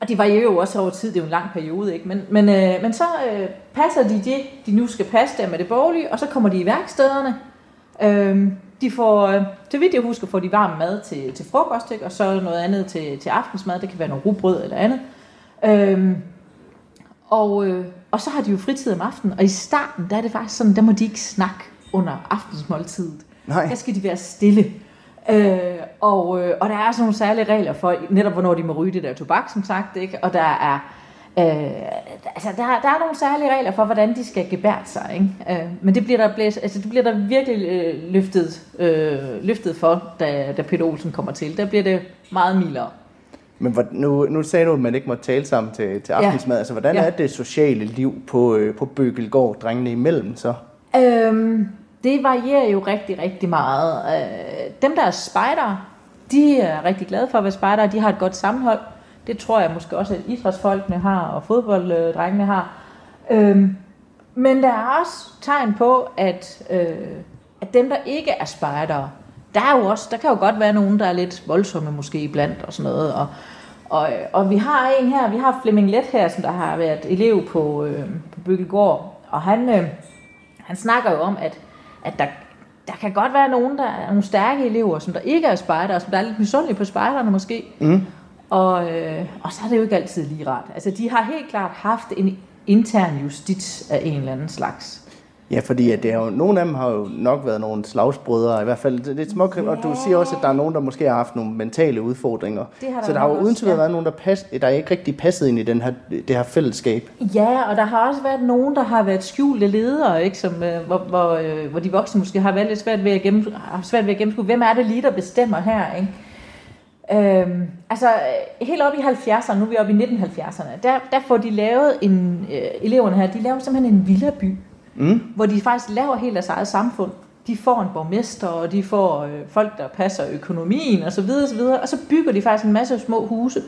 Og det varierer jo også over tid, det er jo en lang periode, ikke? Men, men, øh, men så øh, passer de det, de nu skal passe der med det borgerlige, og så kommer de i værkstederne. Øh, de får, øh, til vidt jeg husker, får de varm mad til, til frokost, ikke? og så noget andet til, til aftensmad, det kan være noget rugbrød eller andet. Øh, og, øh, og så har de jo fritid om aftenen, og i starten, der er det faktisk sådan, der må de ikke snakke under aftensmåltidet. Nej. Der skal de være stille. Øh, og, øh, og der er sådan nogle særlige regler for netop, hvornår de må ryge det der tobak, som sagt. Ikke? Og der er, øh, altså, der, der er nogle særlige regler for, hvordan de skal gebære sig. Ikke? Øh, men det bliver der, blæs, altså, det bliver der virkelig øh, løftet, øh, løftet for, da, da Peter Olsen kommer til. Der bliver det meget mildere. Men nu, nu sagde du, at man ikke må tale sammen til, til aftensmad. Ja. Altså, hvordan ja. er det sociale liv på, øh, på Bøgelgård, drengene imellem så? Øhm, det varierer jo rigtig, rigtig meget. Øh, dem, der er spejder, de er rigtig glade for at være spejder. De har et godt sammenhold. Det tror jeg måske også, at idrætsfolkene har, og fodbolddrengene har. Øhm, men der er også tegn på, at, øh, at dem, der ikke er spejdere, der, er jo også, der kan jo godt være nogen, der er lidt voldsomme måske iblandt og sådan noget. Og, og, og vi har en her, vi har Flemming Let her, som der har været elev på, øh, på Byggelgård, og han, øh, han snakker jo om, at at der, der kan godt være nogen, der er nogle stærke elever, som der ikke er spejdere, som der er lidt misundelige på spejderne måske. Mm. Og, øh, og så er det jo ikke altid lige rart. Altså, de har helt klart haft en intern justits af en eller anden slags. Ja, fordi at det er jo, nogle af dem har jo nok været nogle slagsbrødre, i hvert fald det er små, ja. og du siger også, at der er nogen, der måske har haft nogle mentale udfordringer. Det har der så der har jo uden tvivl ja. været nogen, der, pas, der er ikke rigtig passet ind i den her, det her fællesskab. Ja, og der har også været nogen, der har været skjulte ledere, ikke? Som, øh, hvor, hvor, øh, hvor de voksne måske har været lidt svært ved at, gennem, svært ved at gennemskue, hvem er det lige, der bestemmer her, ikke? Øhm, altså helt op i 70'erne, nu er vi oppe i 1970'erne, der, der får de lavet en, øh, eleverne her, de laver simpelthen en villaby mm. hvor de faktisk laver helt deres eget samfund. De får en borgmester, og de får øh, folk, der passer økonomien osv. Og, så videre, og så bygger de faktisk en masse små huse.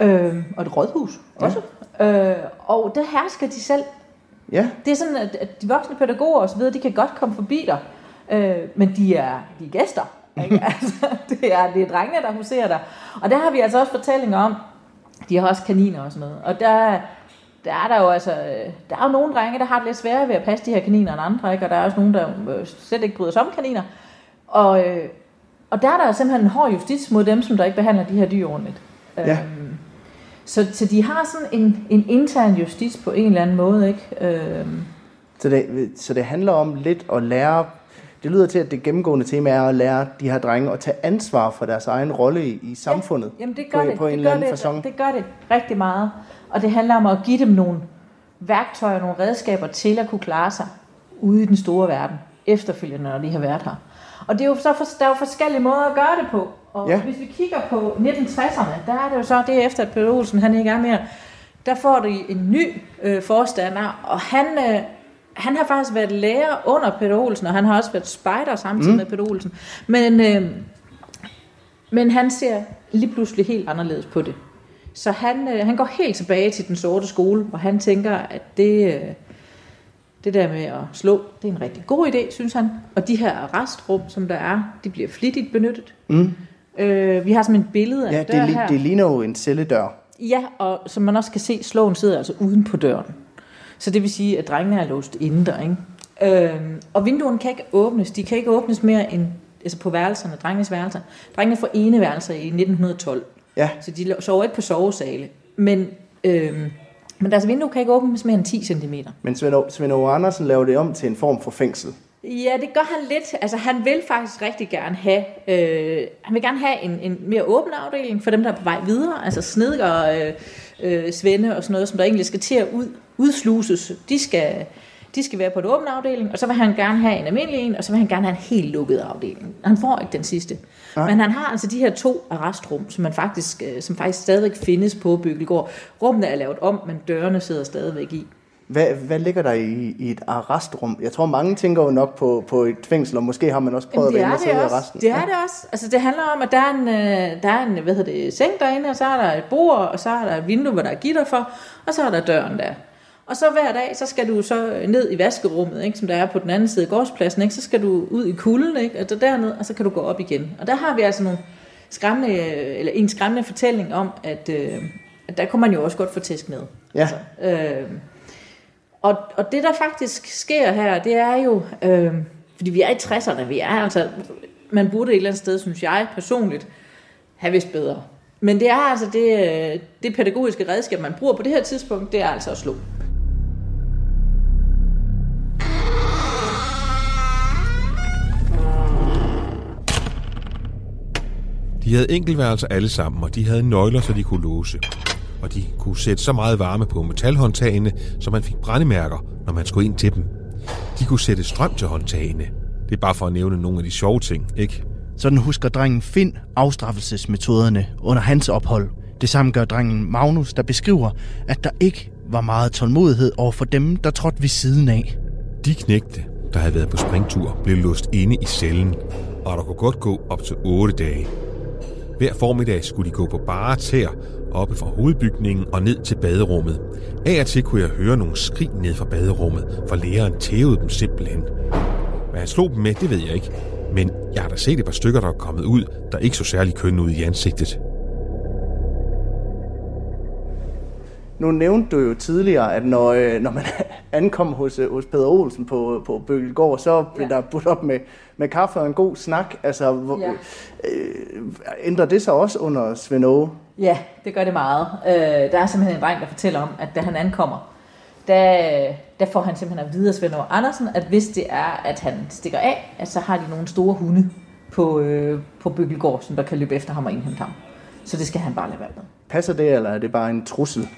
Øh, og et rådhus ja. også. Øh, og der hersker de selv. Ja. Det er sådan, at, at de voksne pædagoger videre, de kan godt komme forbi dig, øh, men de er, de er gæster. Ikke? altså, det, er, det er drengene, der huserer der. Og der har vi altså også fortællinger om, de har også kaniner og sådan noget. Og der, der er der jo altså, der er jo nogle drenge, der har det lidt sværere ved at passe de her kaniner end andre, ikke? og der er også nogle, der øh, slet ikke bryder sig om kaniner. Og, øh, og der er der simpelthen en hård justits mod dem, som der ikke behandler de her dyr ordentligt. Ja. Øhm, Så, så de har sådan en, en intern justits på en eller anden måde, ikke? Øh, Så det, så det handler om lidt at lære, det lyder til, at det gennemgående tema er at lære de her drenge at tage ansvar for deres egen rolle i, i samfundet. Ja, jamen det gør på, det. på en det eller gør anden det, facon. Det gør det rigtig meget. Og det handler om at give dem nogle værktøjer, nogle redskaber til at kunne klare sig ude i den store verden, efterfølgende, når de har været her. Og det er jo så for, der er jo forskellige måder at gøre det på. Og Ja. hvis vi kigger på 1960'erne, der er det jo så, det er efter, at Peter Olsen han ikke er mere, der får de en ny øh, forstander, og han, øh, han har faktisk været lærer under Peter Olsen, og han har også været spejder samtidig mm. med Peter Olsen. Men øh, men han ser lige pludselig helt anderledes på det. Så han, øh, han går helt tilbage til den sorte skole, hvor han tænker, at det, øh, det der med at slå, det er en rigtig god idé, synes han. Og de her arrestrum, som der er, de bliver flittigt benyttet. Mm. Øh, vi har sådan et billede af Ja, en det, dør li- her. det ligner jo en celledør. Ja, og som man også kan se, slåen sidder altså uden på døren. Så det vil sige, at drengene er låst inde der, ikke? Øhm, og vinduerne kan ikke åbnes. De kan ikke åbnes mere end altså på værelserne, drengenes værelser. Drengene får ene værelser i 1912. Ja, Så de sover ikke på sovesale. Men, øhm, men deres vindue kan ikke åbnes mere end 10 cm. men Svend, O- Svend Aage Andersen laver det om til en form for fængsel. Ja, det gør han lidt. Altså, han vil faktisk rigtig gerne have, øh, han vil gerne have en, en mere åben afdeling for dem, der er på vej videre. Altså snedker, øh, øh, svende og sådan noget, som der egentlig skal til at ud, udsluses. De skal, de skal være på en åben afdeling, og så vil han gerne have en almindelig en, og så vil han gerne have en helt lukket afdeling. Han får ikke den sidste. Nej. Men han har altså de her to arrestrum, som, man faktisk, øh, som faktisk stadigvæk findes på Byggelgård. Rummene er lavet om, men dørene sidder stadigvæk i. Hvad, hvad ligger der i, i et arrestrum? Jeg tror, mange tænker jo nok på, på et fængsel, og måske har man også prøvet Jamen, at det være inde og det sidde i arresten. Det er det også. Altså, det handler om, at der er en, øh, der er en hvad hedder det, seng derinde, og så er der et bord, og så er der et vindue, hvor der er gitter for, og så er der døren der. Og så hver dag, så skal du så ned i vaskerummet, ikke, som der er på den anden side af gårdspladsen, ikke, så skal du ud i kulden, ikke, og så derned, og så kan du gå op igen. Og der har vi altså nogle skræmmende, eller en skræmmende fortælling om, at, øh, at der kunne man jo også godt få tæsk med. Ja. Øh, og, og det, der faktisk sker her, det er jo, øh, fordi vi er i 60'erne, vi er altså, man burde et eller andet sted, synes jeg personligt, have vidst bedre. Men det er altså det, øh, det pædagogiske redskab, man bruger på det her tidspunkt, det er altså at slå. De havde enkeltværelser alle sammen, og de havde nøgler, så de kunne låse. Og de kunne sætte så meget varme på metalhåndtagene, så man fik brændemærker, når man skulle ind til dem. De kunne sætte strøm til håndtagene. Det er bare for at nævne nogle af de sjove ting, ikke? Sådan husker drengen Finn afstraffelsesmetoderne under hans ophold. Det samme gør drengen Magnus, der beskriver, at der ikke var meget tålmodighed over for dem, der trådte ved siden af. De knægte, der havde været på springtur, blev låst inde i cellen, og der kunne godt gå op til 8 dage. Hver formiddag skulle de gå på bare tær oppe fra hovedbygningen og ned til baderummet. Af og til kunne jeg høre nogle skrig ned fra baderummet, for læreren tævede dem simpelthen. Hvad han slog dem med, det ved jeg ikke. Men jeg har da set et par stykker, der er kommet ud, der ikke så særlig kønne ud i ansigtet. Nu nævnte du jo tidligere, at når, øh, når man ankom hos, øh, hos Peder Olsen på, på Bøgelgård, så blev Ja. der budt op med, med kaffe og en god snak. Altså, hvor, Ja. øh, ændrer det sig også under Svend Aage? Ja, det gør det meget. Øh, der er simpelthen en dreng, der fortæller om, at da han ankommer, der, der får han simpelthen at vide af Svend Andersen, at hvis det er, at han stikker af, at så har de nogle store hunde på, øh, på Byggelgård, som der kan løbe efter ham og indhente ham. Så det skal han bare lade være med. Passer det, eller er det bare en trussel?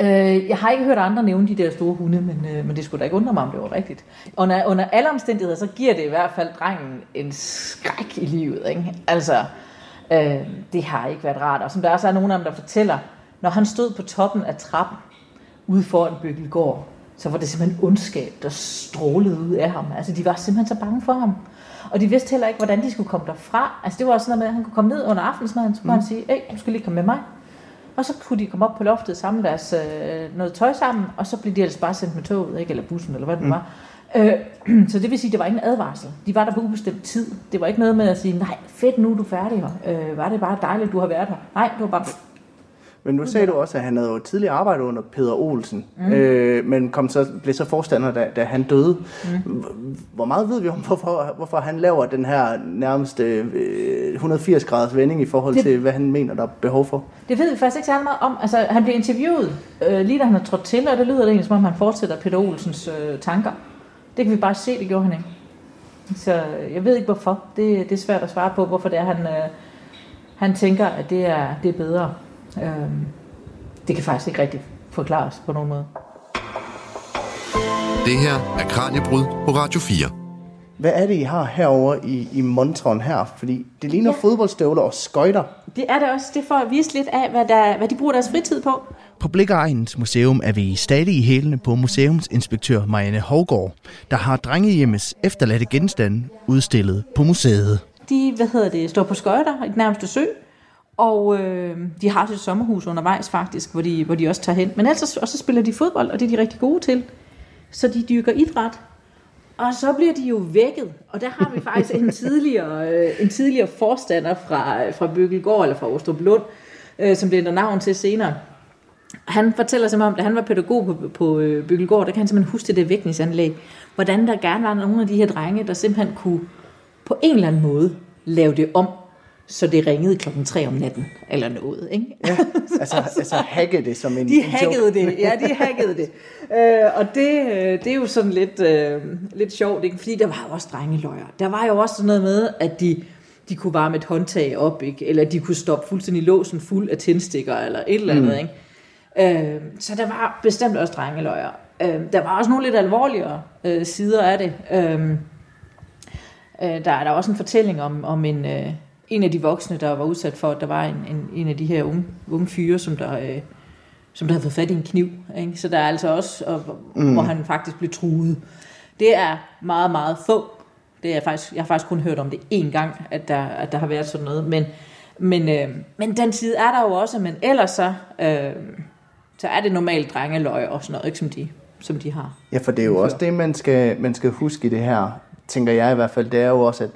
Øh, jeg har ikke hørt andre nævne de der store hunde, men, øh, men det skulle da ikke undre mig, om det var rigtigt. Under, under alle omstændigheder, så giver det i hvert fald drengen en skræk i livet. Ikke? Altså, øh, det har ikke været rart. Og som der også er nogen af dem, der fortæller, når han stod på toppen af trappen ude foran Bøgelgård, så var det simpelthen ondskab, der strålede ud af ham. Altså, de var simpelthen så bange for ham. Og de vidste heller ikke, hvordan de skulle komme derfra. Altså, det var også sådan noget med, at han kunne komme ned under aftensmaden, så kunne mm. han sige, hey, du skal lige komme med mig. Og så kunne de komme op på loftet, samle deres øh, noget tøj sammen, og så blev de ellers bare sendt med toget, ikke? eller bussen, eller hvad det mm. var. Øh, så det vil sige, at det var ingen advarsel. De var der på ubestemt tid. Det var ikke noget med at sige, nej, fedt, nu er du færdig her. Øh, var det bare dejligt, du har været her. Nej, det var bare... Men nu sagde du også, at han havde jo tidligere arbejdet under Peter Olsen, mm. øh, men kom så, blev så forstander, da, da han døde. Mm. Hvor meget ved vi om, hvorfor, hvorfor han laver den her nærmest øh, 180-graders vending i forhold Det- til, hvad han mener, der er behov for? Det ved vi faktisk ikke særlig meget om. Altså, han bliver interviewet øh, lige da han er trådt til, og det lyder egentlig, som om han fortsætter Peter Olsens øh, tanker. Det kan vi bare se, det gjorde han ikke. Så jeg ved ikke hvorfor. Det, det er svært at svare på, hvorfor det er, han, øh, han tænker, at det er, det er bedre. Øh, det kan faktisk ikke rigtig forklares på nogen måde. Det her er Kranjebrud på Radio 4. Hvad er det, I har herover i, i montren her? Fordi det ligner ja. Fodboldstøvler og skøjter. Det er det også. Det er for at vise lidt af, hvad, der, hvad de bruger deres fritid på. På Blikkeregnens Museum er vi stadig i hælene på museumsinspektør Marianne Hovgaard, der har drengehjemmets efterladte genstande udstillet på museet. De, hvad hedder det, står på skøjter i den nærmeste sø, og øh, de har sit sommerhus undervejs faktisk, hvor de, hvor de også tager hen. Men ellers og så spiller de fodbold, og det er de rigtig gode til. Så de dyrker idræt. Og så bliver de jo vækket. Og der har vi faktisk en tidligere, øh, en tidligere forstander fra, fra Bøgelgård, eller fra Ostrup Lund, øh, som det ændrer navn til senere. Han fortæller simpelthen om, da han var pædagog på, på øh, Bøgelgård, der kan han simpelthen huske det der vækningsanlæg. Hvordan der gerne var nogle af de her drenge, der simpelthen kunne på en eller anden måde lave det om, så det ringede klokken 3 om natten, eller noget, ikke? Ja, altså, altså hacke det som en De hackede joke. det, ja, de hackede det. Øh, og det, øh, det er jo sådan lidt, øh, lidt sjovt, ikke? fordi der var jo også drengeløjer. Der var jo også sådan noget med, at de, de kunne varme et håndtag op, ikke? eller de kunne stoppe fuldstændig låsen fuld af tændstikker, eller et eller andet. Mm. Ikke? Øh, så der var bestemt også drengeløjer. Øh, der var også nogle lidt alvorligere øh, sider af det. Øh, øh, der er der er også en fortælling om, om en, øh, en af de voksne, der var udsat for, at der var en, en, en af de her unge, unge fyre, som der, øh, som der havde fået fat i en kniv. Ikke? Så der er altså også, og, mm. hvor han faktisk blev truet. Det er meget, meget få. Det er faktisk, jeg har faktisk kun hørt om det én gang, at der, at der har været sådan noget. Men, men, øh, men den side er der jo også, men ellers så, øh, så er det normalt drengeløg og sådan noget, ikke, som, de, som de har. Ja, for det er jo også det, man skal, man skal huske i det her, tænker jeg i hvert fald, det er jo også, at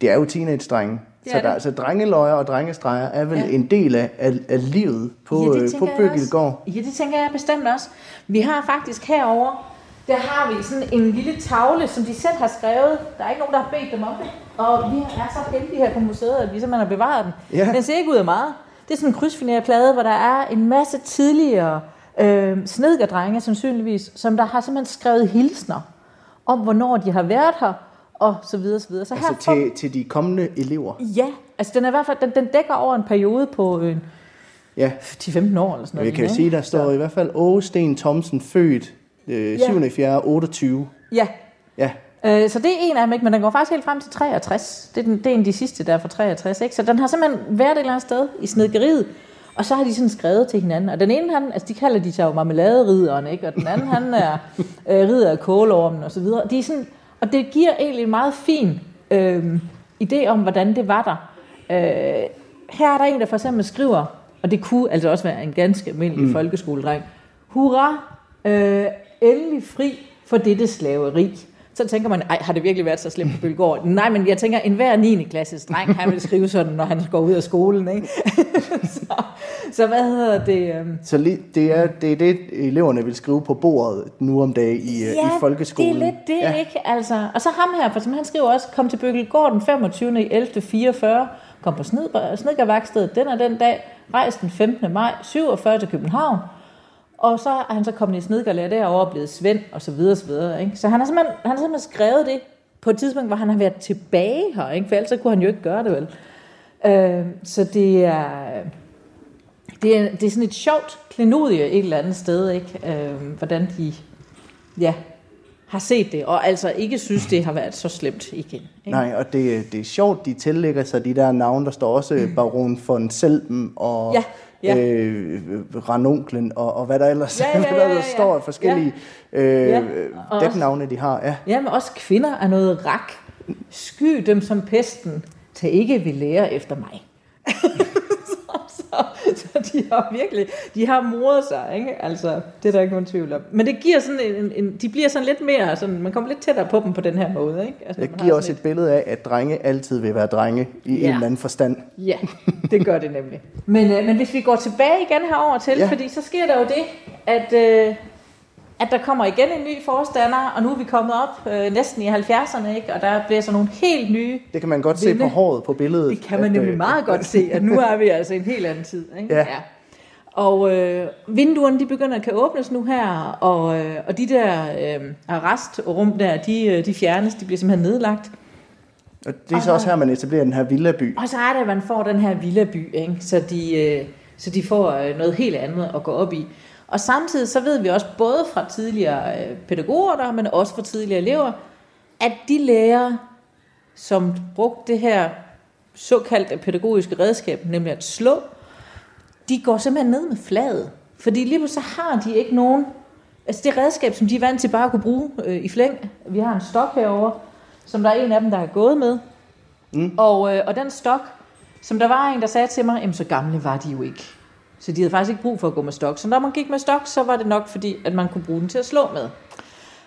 det er jo teenage-drenge. Så, er der, så drengeløjer og drengestreger er vel Ja. en del af, af, af livet på, Ja, det på. Bøgelgård. Ja, det tænker jeg bestemt også. Vi har faktisk herover der har vi sådan en lille tavle, som de selv har skrevet. Der er ikke nogen, der har bedt dem om det. Og vi er så heldige her på museet, at vi simpelthen har bevaret den. Ja. Den ser ikke ud af meget. Det er sådan en krydsfineret plade, hvor der er en masse tidligere øh, snedgerdrenge, sandsynligvis, som der har simpelthen skrevet hilsner om, hvornår de har været her, og så videre, så videre. Så Altså her får- til, til de kommende elever. Ja, altså den er i hvert fald, den, den dækker over en periode på øh, Ja, 10-15 år eller sådan noget. vi kan jo sige, der står i hvert fald Åge Sten Thomsen, født øh, Ja. 7. 4. 28. Ja, Ja, Øh, så det er en af dem, ikke? men den går faktisk helt frem til 63. Det er, den, det er en af de sidste, der er fra 63. Ikke? Så den har simpelthen været et eller andet sted i snedgeriet. Og så har de sådan skrevet til hinanden. Og den ene, han, altså de kalder de sig jo marmeladerideren, ikke? og den anden, han er øh, ridder af kålormen og så videre. De er sådan, og det giver egentlig en meget fin øh, idé om, hvordan det var der. Øh, her er der en, der for eksempel skriver, og det kunne altså også være en ganske almindelig mm. folkeskoledreng. Hurra, øh, endelig fri for dette slaveri. Så tænker man, ej, har det virkelig været så slemt på Bølgård? Nej, men jeg tænker, en hver 9. klasses dreng, han vil skrive sådan, når han går ud af skolen, ikke? så, så hvad hedder det? øhm, så det, er, det er det, eleverne vil skrive på bordet nu om dagen i, ja, i folkeskolen. det er lidt det, ja. ikke? Altså, og så ham her, for som han skriver også, kom til Bøgelgård den 25. 11. 44, kom på sned, snedkerværkstedet den og den dag, rejste den 15. maj 47 til København, og så er han så kommet i snedkerlærer derovre og blevet Svend, og så videre, og så videre. Ikke? Så han har, simpelthen, han har simpelthen skrevet det på et tidspunkt, hvor han har været tilbage her, ikke? for ellers så kunne han jo ikke gøre det vel. Øh, så det er, det er, det er sådan et sjovt klenodie et eller andet sted, ikke? Øh, hvordan de ja, har set det, og altså ikke synes, det har været så slemt igen. Ikke? Nej, og det, det er sjovt, de tillægger sig de der navne, der står også Baron von Selben og Ja, ja. Øh, Ranonklen og, og hvad der ellers, Ja, ja, ja, hvad der ja, står af forskellige øh, Ja, og også- dæknavne, de har. Ja. Ja, men også kvinder er noget rak. Sky dem som pesten. Tag ikke ved lære efter mig. så, så, de har virkelig, de har moret sig, ikke? Altså, det er der ikke nogen tvivl om. Men det giver sådan en, en de bliver sådan lidt mere, sådan, man kommer lidt tættere på dem på den her måde, ikke? Altså, Det giver også sådan et billede af, at drenge altid vil være drenge i Ja. en eller anden forstand. Ja, det gør det nemlig. Men, øh, men hvis vi går tilbage igen herover til, ja. fordi så sker der jo det, at, øh, at der kommer igen en ny forstander, og nu er vi kommet op øh, næsten i 70'erne, ikke? og der bliver så nogle helt nye Det kan man godt se Vinde. på håret på billedet. Det kan man at, nemlig øh, meget godt se, at nu er vi altså en helt anden tid. Ikke? Ja. Og øh, vinduerne de begynder at kan åbnes nu her, og, øh, og de der øh, arrestrum der, de, øh, de fjernes, de bliver simpelthen nedlagt. Og det er så også her, man etablerer den her villaby. Og så er det, at man får den her villaby, ikke? Så, de, øh, så de får øh, noget helt andet at gå op i. Og samtidig så ved vi også, både fra tidligere øh, pædagoger der, men også fra tidligere elever, at de lærere, som brugte det her såkaldte pædagogiske redskab, nemlig at slå, de går simpelthen ned med fladet. Fordi lige så har de ikke nogen... Altså det redskab, som de er vant til bare at kunne bruge øh, i flæng. Vi har en stok herover, som der er en af dem, der er gået med. Mm. Og, øh, og den stok, som der var en, der sagde til mig, jamen så gamle var de jo ikke. Så de havde faktisk ikke brug for at gå med stok. Så når man gik med stok, så var det nok fordi, at man kunne bruge den til at slå med.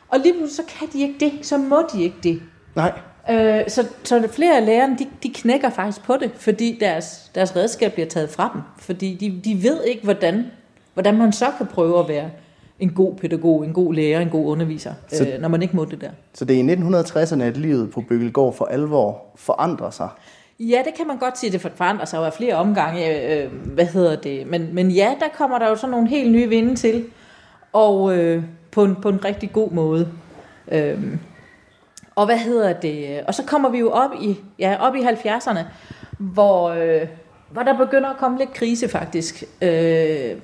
Og lige pludselig så kan de ikke det, så må de ikke det. Nej, Øh, så, så flere af lærerne, de, de knækker faktisk på det, fordi deres, deres redskab bliver taget fra dem. Fordi de, de ved ikke, hvordan, hvordan man så kan prøve at være en god pædagog, en god lærer, en god underviser, Så- øh, når man ikke må det der. så det er i 1960'erne, at livet på Bøgelgård for alvor forandrer sig. Ja, det kan man godt sige, det forandrer sig jo af flere omgange. Øh, øh, hvad hedder det? Men, men ja, der kommer der jo sådan nogle helt nye vinde til, og øh, på, en, på en rigtig god måde. Øh, og hvad hedder det? Og så kommer vi jo op i, ja, op i 70'erne, hvor, øh, hvor der begynder at komme lidt krise faktisk. Øh,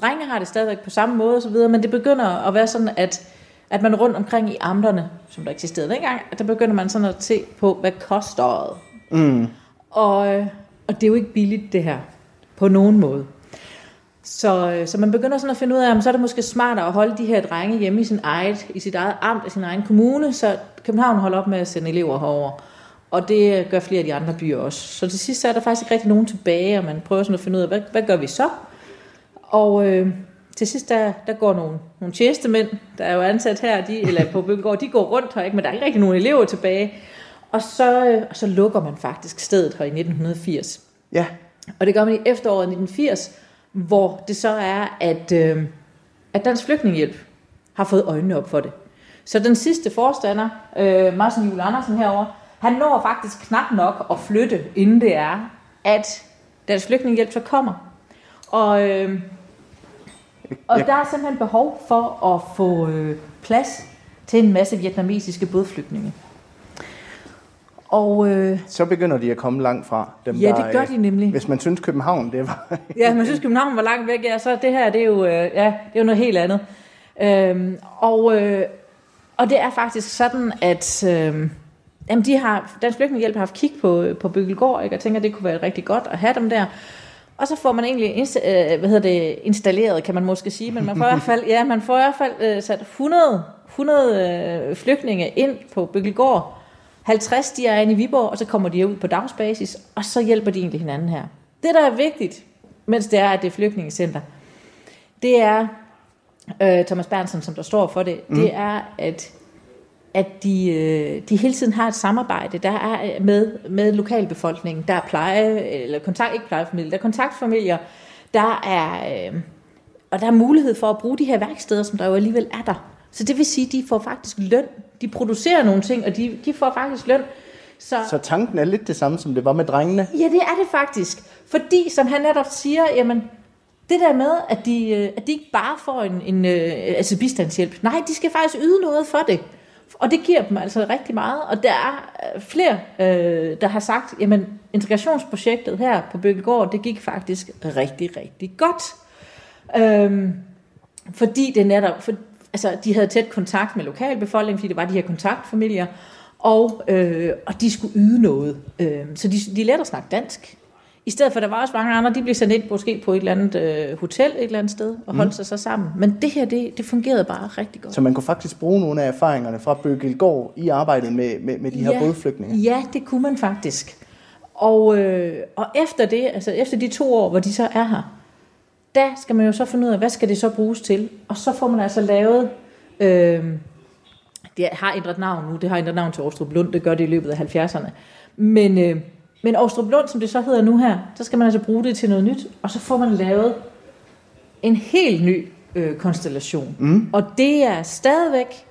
drenge har det stadigvæk på samme måde og så videre, men det begynder at være sådan, at, at man rundt omkring i amterne, som der eksisterede dengang, at der begynder man sådan at se på, hvad koster det? Mm. Og, og det er jo ikke billigt, det her. På nogen måde. Så, så man begynder sådan at finde ud af, om så er det måske smartere at holde de her drenge hjemme i, sin eget, i sit eget amt, i sin egen kommune, så København holder op med at sende elever herover. Og det gør flere af de andre byer også. Så til sidst så er der faktisk ikke rigtig nogen tilbage, og man prøver sådan at finde ud af, hvad, hvad gør vi så? Og øh, til sidst, der, der går nogle, nogle tjenestemænd, der er jo ansat her, de, eller på Bøgengård, de går rundt her, ikke? men der er ikke rigtig nogen elever tilbage. Og så, øh, og så lukker man faktisk stedet her i 1980. Ja, Og det gør man i efteråret 1980, hvor det så er, at, øh, at Dansk Flygtningehjælp har fået øjnene op for det. Så den sidste forstander, øh, Martin Juhl Andersen herover, han når faktisk knap nok at flytte, inden det er, at Dansk Flygtningehjælp så kommer. Og, øh, og Ja. der er simpelthen behov for at få øh, plads til en masse vietnamesiske bådflygtninge. Og øh, så begynder de at komme langt fra. Dem, ja, der, det gør øh, de nemlig. Hvis man synes København, det var... Ja, man synes København var langt væk, ja, så det her, det er jo, øh, ja, det er jo noget helt andet. Øhm, og, øh, og det er faktisk sådan, at øh, jamen de har, Dansk Flygtningehjælp har haft kig på, på Byggelgård, ikke? og tænker, at det kunne være rigtig godt at have dem der. Og så får man egentlig insta- øh, hvad hedder det, installeret, kan man måske sige, men man får i hvert fald, ja, man får i hvert fald øh, sat 100, 100 øh, flygtninge ind på Byggelgård. 50 de er inde i Viborg, og så kommer de ud på dagsbasis, og så hjælper de egentlig hinanden her. Det, der er vigtigt, mens det er, at det er flygtningecenter, det er, øh, Thomas Berntsen, som der står for det, mm. det er, at, at de, øh, de hele tiden har et samarbejde, der er øh, med, med lokalbefolkningen, der er pleje, eller kontakt, ikke plejefamilie, der er kontaktfamilier, der er, øh, og der er mulighed for at bruge de her værksteder, som der jo alligevel er der. Så det vil sige, at de får faktisk løn. De producerer nogle ting, og de, de får faktisk løn. Så, Så tanken er lidt det samme, som det var med drengene. Ja, det er det faktisk. Fordi, som han netop siger, jamen, det der med, at de, øh, at de ikke bare får en, en øh, altså bistandshjælp. Nej, de skal faktisk yde noget for det. Og det giver dem altså rigtig meget. Og der er øh, flere, øh, der har sagt, jamen, integrationsprojektet her på Bøgelgård, det gik faktisk rigtig, rigtig godt. Øhm, fordi det netop, for, altså, de havde tæt kontakt med lokalbefolkningen, fordi det var de her kontaktfamilier, og, øh, og de skulle yde noget. Øh, så de, de lærte at snakke dansk. I stedet for, der var også mange andre, de blev sendt ind måske på et eller andet øh, hotel et eller andet sted, og holdt mm. sig så sammen. Men det her, det, det fungerede bare rigtig godt. Så man kunne faktisk bruge nogle af erfaringerne fra Bøgelgård i arbejdet med, med, med de her ja, bådflygtninge. Ja, det kunne man faktisk. Og, øh, og efter det, altså efter de to år, hvor de så er her, der skal man jo så finde ud af, hvad skal det så bruges til? Og så får man altså lavet, øh, det har ændret navn nu, det har ændret navn til Aarstrup Lund, det gør det i løbet af 70'erne. Men, øh, men Aarstrup Lund, som det så hedder nu her, så skal man altså bruge det til noget nyt, og så får man lavet en helt ny øh, konstellation. Mm. Og det er stadigvæk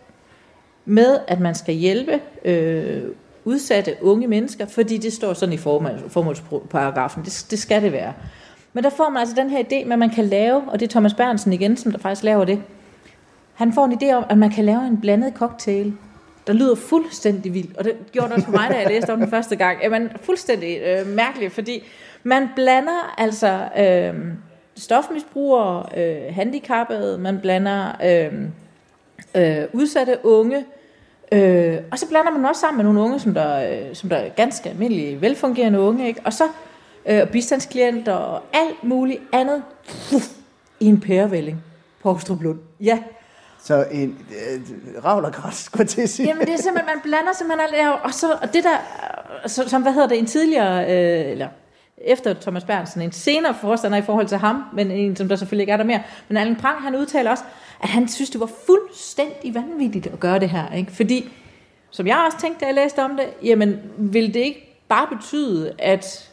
med, at man skal hjælpe øh, udsatte unge mennesker, fordi det står sådan i formålsparagrafen. Det, det skal det være. Men der får man altså den her idé med, at man kan lave, og det er Thomas Bernsen igen, som der faktisk laver det, han får en idé om, at man kan lave en blandet cocktail, der lyder fuldstændig vildt. Og det gjorde det også for mig, da jeg læste om den første gang. Jamen, fuldstændig øh, mærkeligt, fordi man blander altså øh, stofmisbrugere, øh, handicappede, man blander øh, øh, udsatte unge, øh, og så blander man også sammen med nogle unge, som der, øh, som der er ganske almindelige, velfungerende unge, ikke? og så øh, bistandsklienter og alt muligt andet i en pærevælling på Lund. Ja, så en øh, ravl og græs, skulle jeg til at sige. Jamen det er simpelthen, man blander simpelthen alt og så og det der, så, som hvad hedder det, en tidligere, øh, eller efter Thomas Bernsen, en senere forstander i forhold til ham, men en, som der selvfølgelig ikke er der mere. Men Allen Prang, han udtaler også, at han synes, det var fuldstændig vanvittigt at gøre det her. Ikke? Fordi, som jeg også tænkte, da jeg læste om det, jamen, vil det ikke bare betyde, at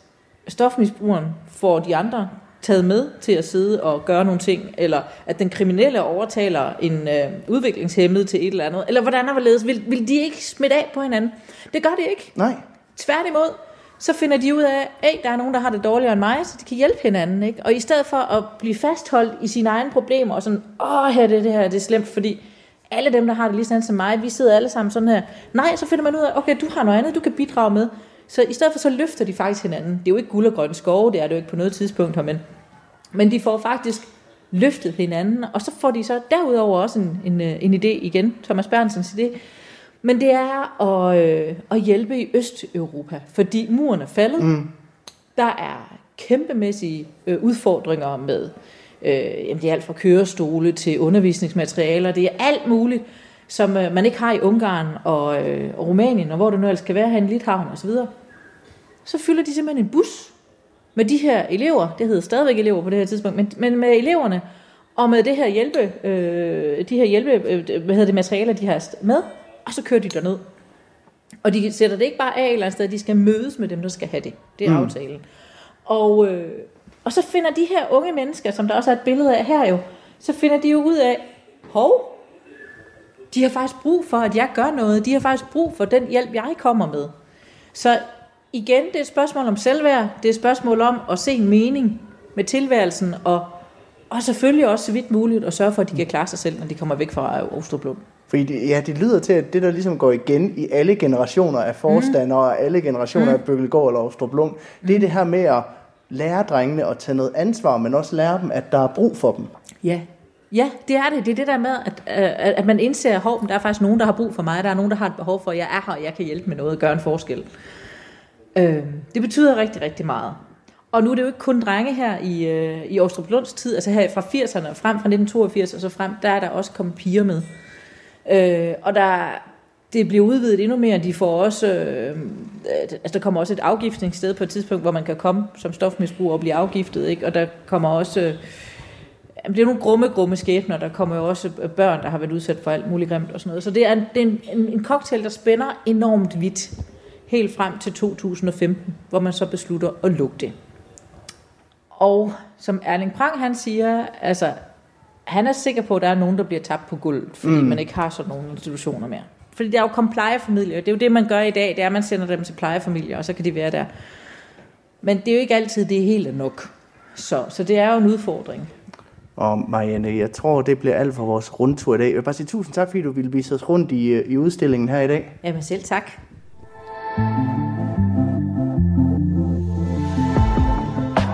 stofmisbrugeren får de andre taget med til at sidde og gøre nogle ting, eller at den kriminelle overtaler en øh, udviklingshemmet til et eller andet, eller hvordan er det vil, vil de ikke smitte af på hinanden? Det gør det ikke. Nej. Tværtimod, så finder de ud af, at der er nogen, der har det dårligere end mig, så de kan hjælpe hinanden. Ikke? Og i stedet for at blive fastholdt i sine egne problemer, og sådan, åh, her det, det her det er slemt, fordi alle dem, der har det lige sådan som mig, vi sidder alle sammen sådan her. Nej, så finder man ud af, okay, du har noget andet, du kan bidrage med. Så i stedet for, så løfter de faktisk hinanden. Det er jo ikke guld og grønne skove, det er det jo ikke på noget tidspunkt her, men, men de får faktisk løftet hinanden, og så får de så derudover også en, en, en idé igen, Thomas Bernsens idé, men det er at, øh, at hjælpe i Østeuropa, fordi muren er faldet. Mm. Der er kæmpemæssige øh, udfordringer med, øh, jamen det er alt fra kørestole til undervisningsmaterialer, det er alt muligt, som øh, man ikke har i Ungarn og, øh, og Rumænien, og hvor det nu ellers skal være, her i Lithavn osv. Så, så fylder de simpelthen en bus med de her elever, det hedder stadigvæk elever på det her tidspunkt, men, men med eleverne, og med det her hjælpe, øh, de her hjælpe, øh, hvad hedder det, materialer, de har med, og så kører de derned. Og de sætter det ikke bare af et eller andet sted, de skal mødes med dem, der skal have det. Det er mm. aftalen. Og, øh, og så finder de her unge mennesker, som der også er et billede af her jo, så finder de jo ud af, hov, de har faktisk brug for, at jeg gør noget. De har faktisk brug for den hjælp, jeg kommer med. Så igen, det er et spørgsmål om selvværd. Det er et spørgsmål om at se en mening med tilværelsen, og, og selvfølgelig også så vidt muligt at sørge for, at de kan klare sig selv, når de kommer væk fra Ostrup fordi det, ja, det lyder til, at det der ligesom går igen i alle generationer af forstandere, mm. og alle generationer mm. af Bøgelgård eller Aarstrup Lund, mm. det er det her med at lære drengene at tage noget ansvar, men også lære dem, at der er brug for dem. Ja, Ja, det er det. Det er det der med, at, at, at man indser, at der er faktisk nogen, der har brug for mig. Der er nogen, der har et behov for, at jeg er her, og jeg kan hjælpe med noget og gøre en forskel. Øh, det betyder rigtig, rigtig meget. Og nu er det jo ikke kun drenge her i, øh, i Aarstrup Lunds tid, altså her fra 80'erne og frem, fra 1982 og så frem, der er der også kommet piger med. Øh, og der, det bliver udvidet endnu mere. De får også, øh, altså der kommer også et afgiftningssted på et tidspunkt, hvor man kan komme som stofmisbruger og blive afgiftet. Ikke? Og der kommer også... Øh, det bliver nogle grumme, grumme skæbner. Der kommer jo også børn, der har været udsat for alt muligt grimt og sådan noget. Så det er, det er en, en, en cocktail, der spænder enormt vidt. Helt frem til 2015, hvor man så beslutter at lukke det. Og som Erling Prang han siger, altså han er sikker på, at der er nogen, der bliver tabt på gulvet, fordi mm. man ikke har sådan nogle institutioner mere. Fordi det er jo kom plejefamilier. Det er jo det, man gør i dag. Det er, at man sender dem til plejefamilier, og så kan de være der. Men det er jo ikke altid, det er helt nok. Så, så det er jo en udfordring. Og Marianne, jeg tror, det bliver alt for vores rundtur i dag. Jeg vil bare sige tusind tak, fordi du ville vise os rundt i, øh, i udstillingen her i dag. Jamen selv tak.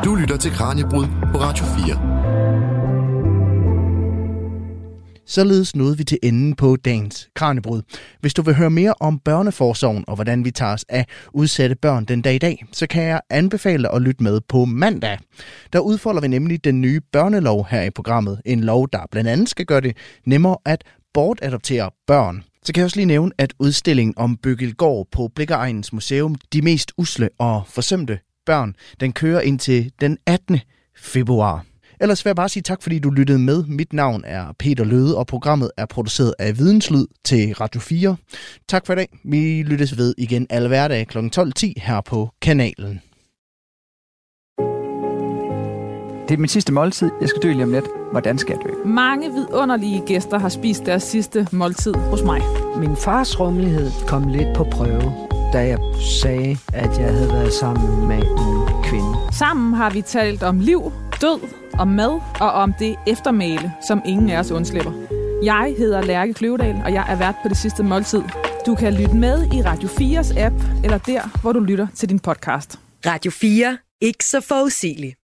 Du lytter til Kranjebrud på Radio 4. Således nåede vi til enden på dagens Kranjebrud. Hvis du vil høre mere om børneforsorgen og hvordan vi tager os af udsatte børn den dag i dag, så kan jeg anbefale dig at lytte med på mandag. Der udfolder vi nemlig den nye børnelov her i programmet. En lov, der blandt andet skal gøre det nemmere at bortadoptere børn. Så kan jeg også lige nævne, at udstillingen om Bøgelgård på Blikkeregnens Museum, de mest usle og forsømte børn, den kører indtil den 18. februar. Ellers vil jeg bare sige tak, fordi du lyttede med. Mit navn er Peter Løde, og programmet er produceret af Videnslyd til Radio 4. Tak for i dag. Vi lyttes ved igen alle hverdage kl. 12.10 her på kanalen. Det er min sidste måltid. Jeg skal dø lige om lidt. Hvordan skal jeg dø? Mange vidunderlige gæster har spist deres sidste måltid hos mig. Min fars rummelighed kom lidt på prøve, da jeg sagde, at jeg havde været sammen med en kvinde. Sammen har vi talt om liv, død, om mad og om det eftermæle, som ingen af os undslipper. Jeg hedder Lærke Kløvedal, og jeg er vært på det sidste måltid. Du kan lytte med i Radio 4's app, eller der, hvor du lytter til din podcast. Radio 4. Ikke så forudsigeligt.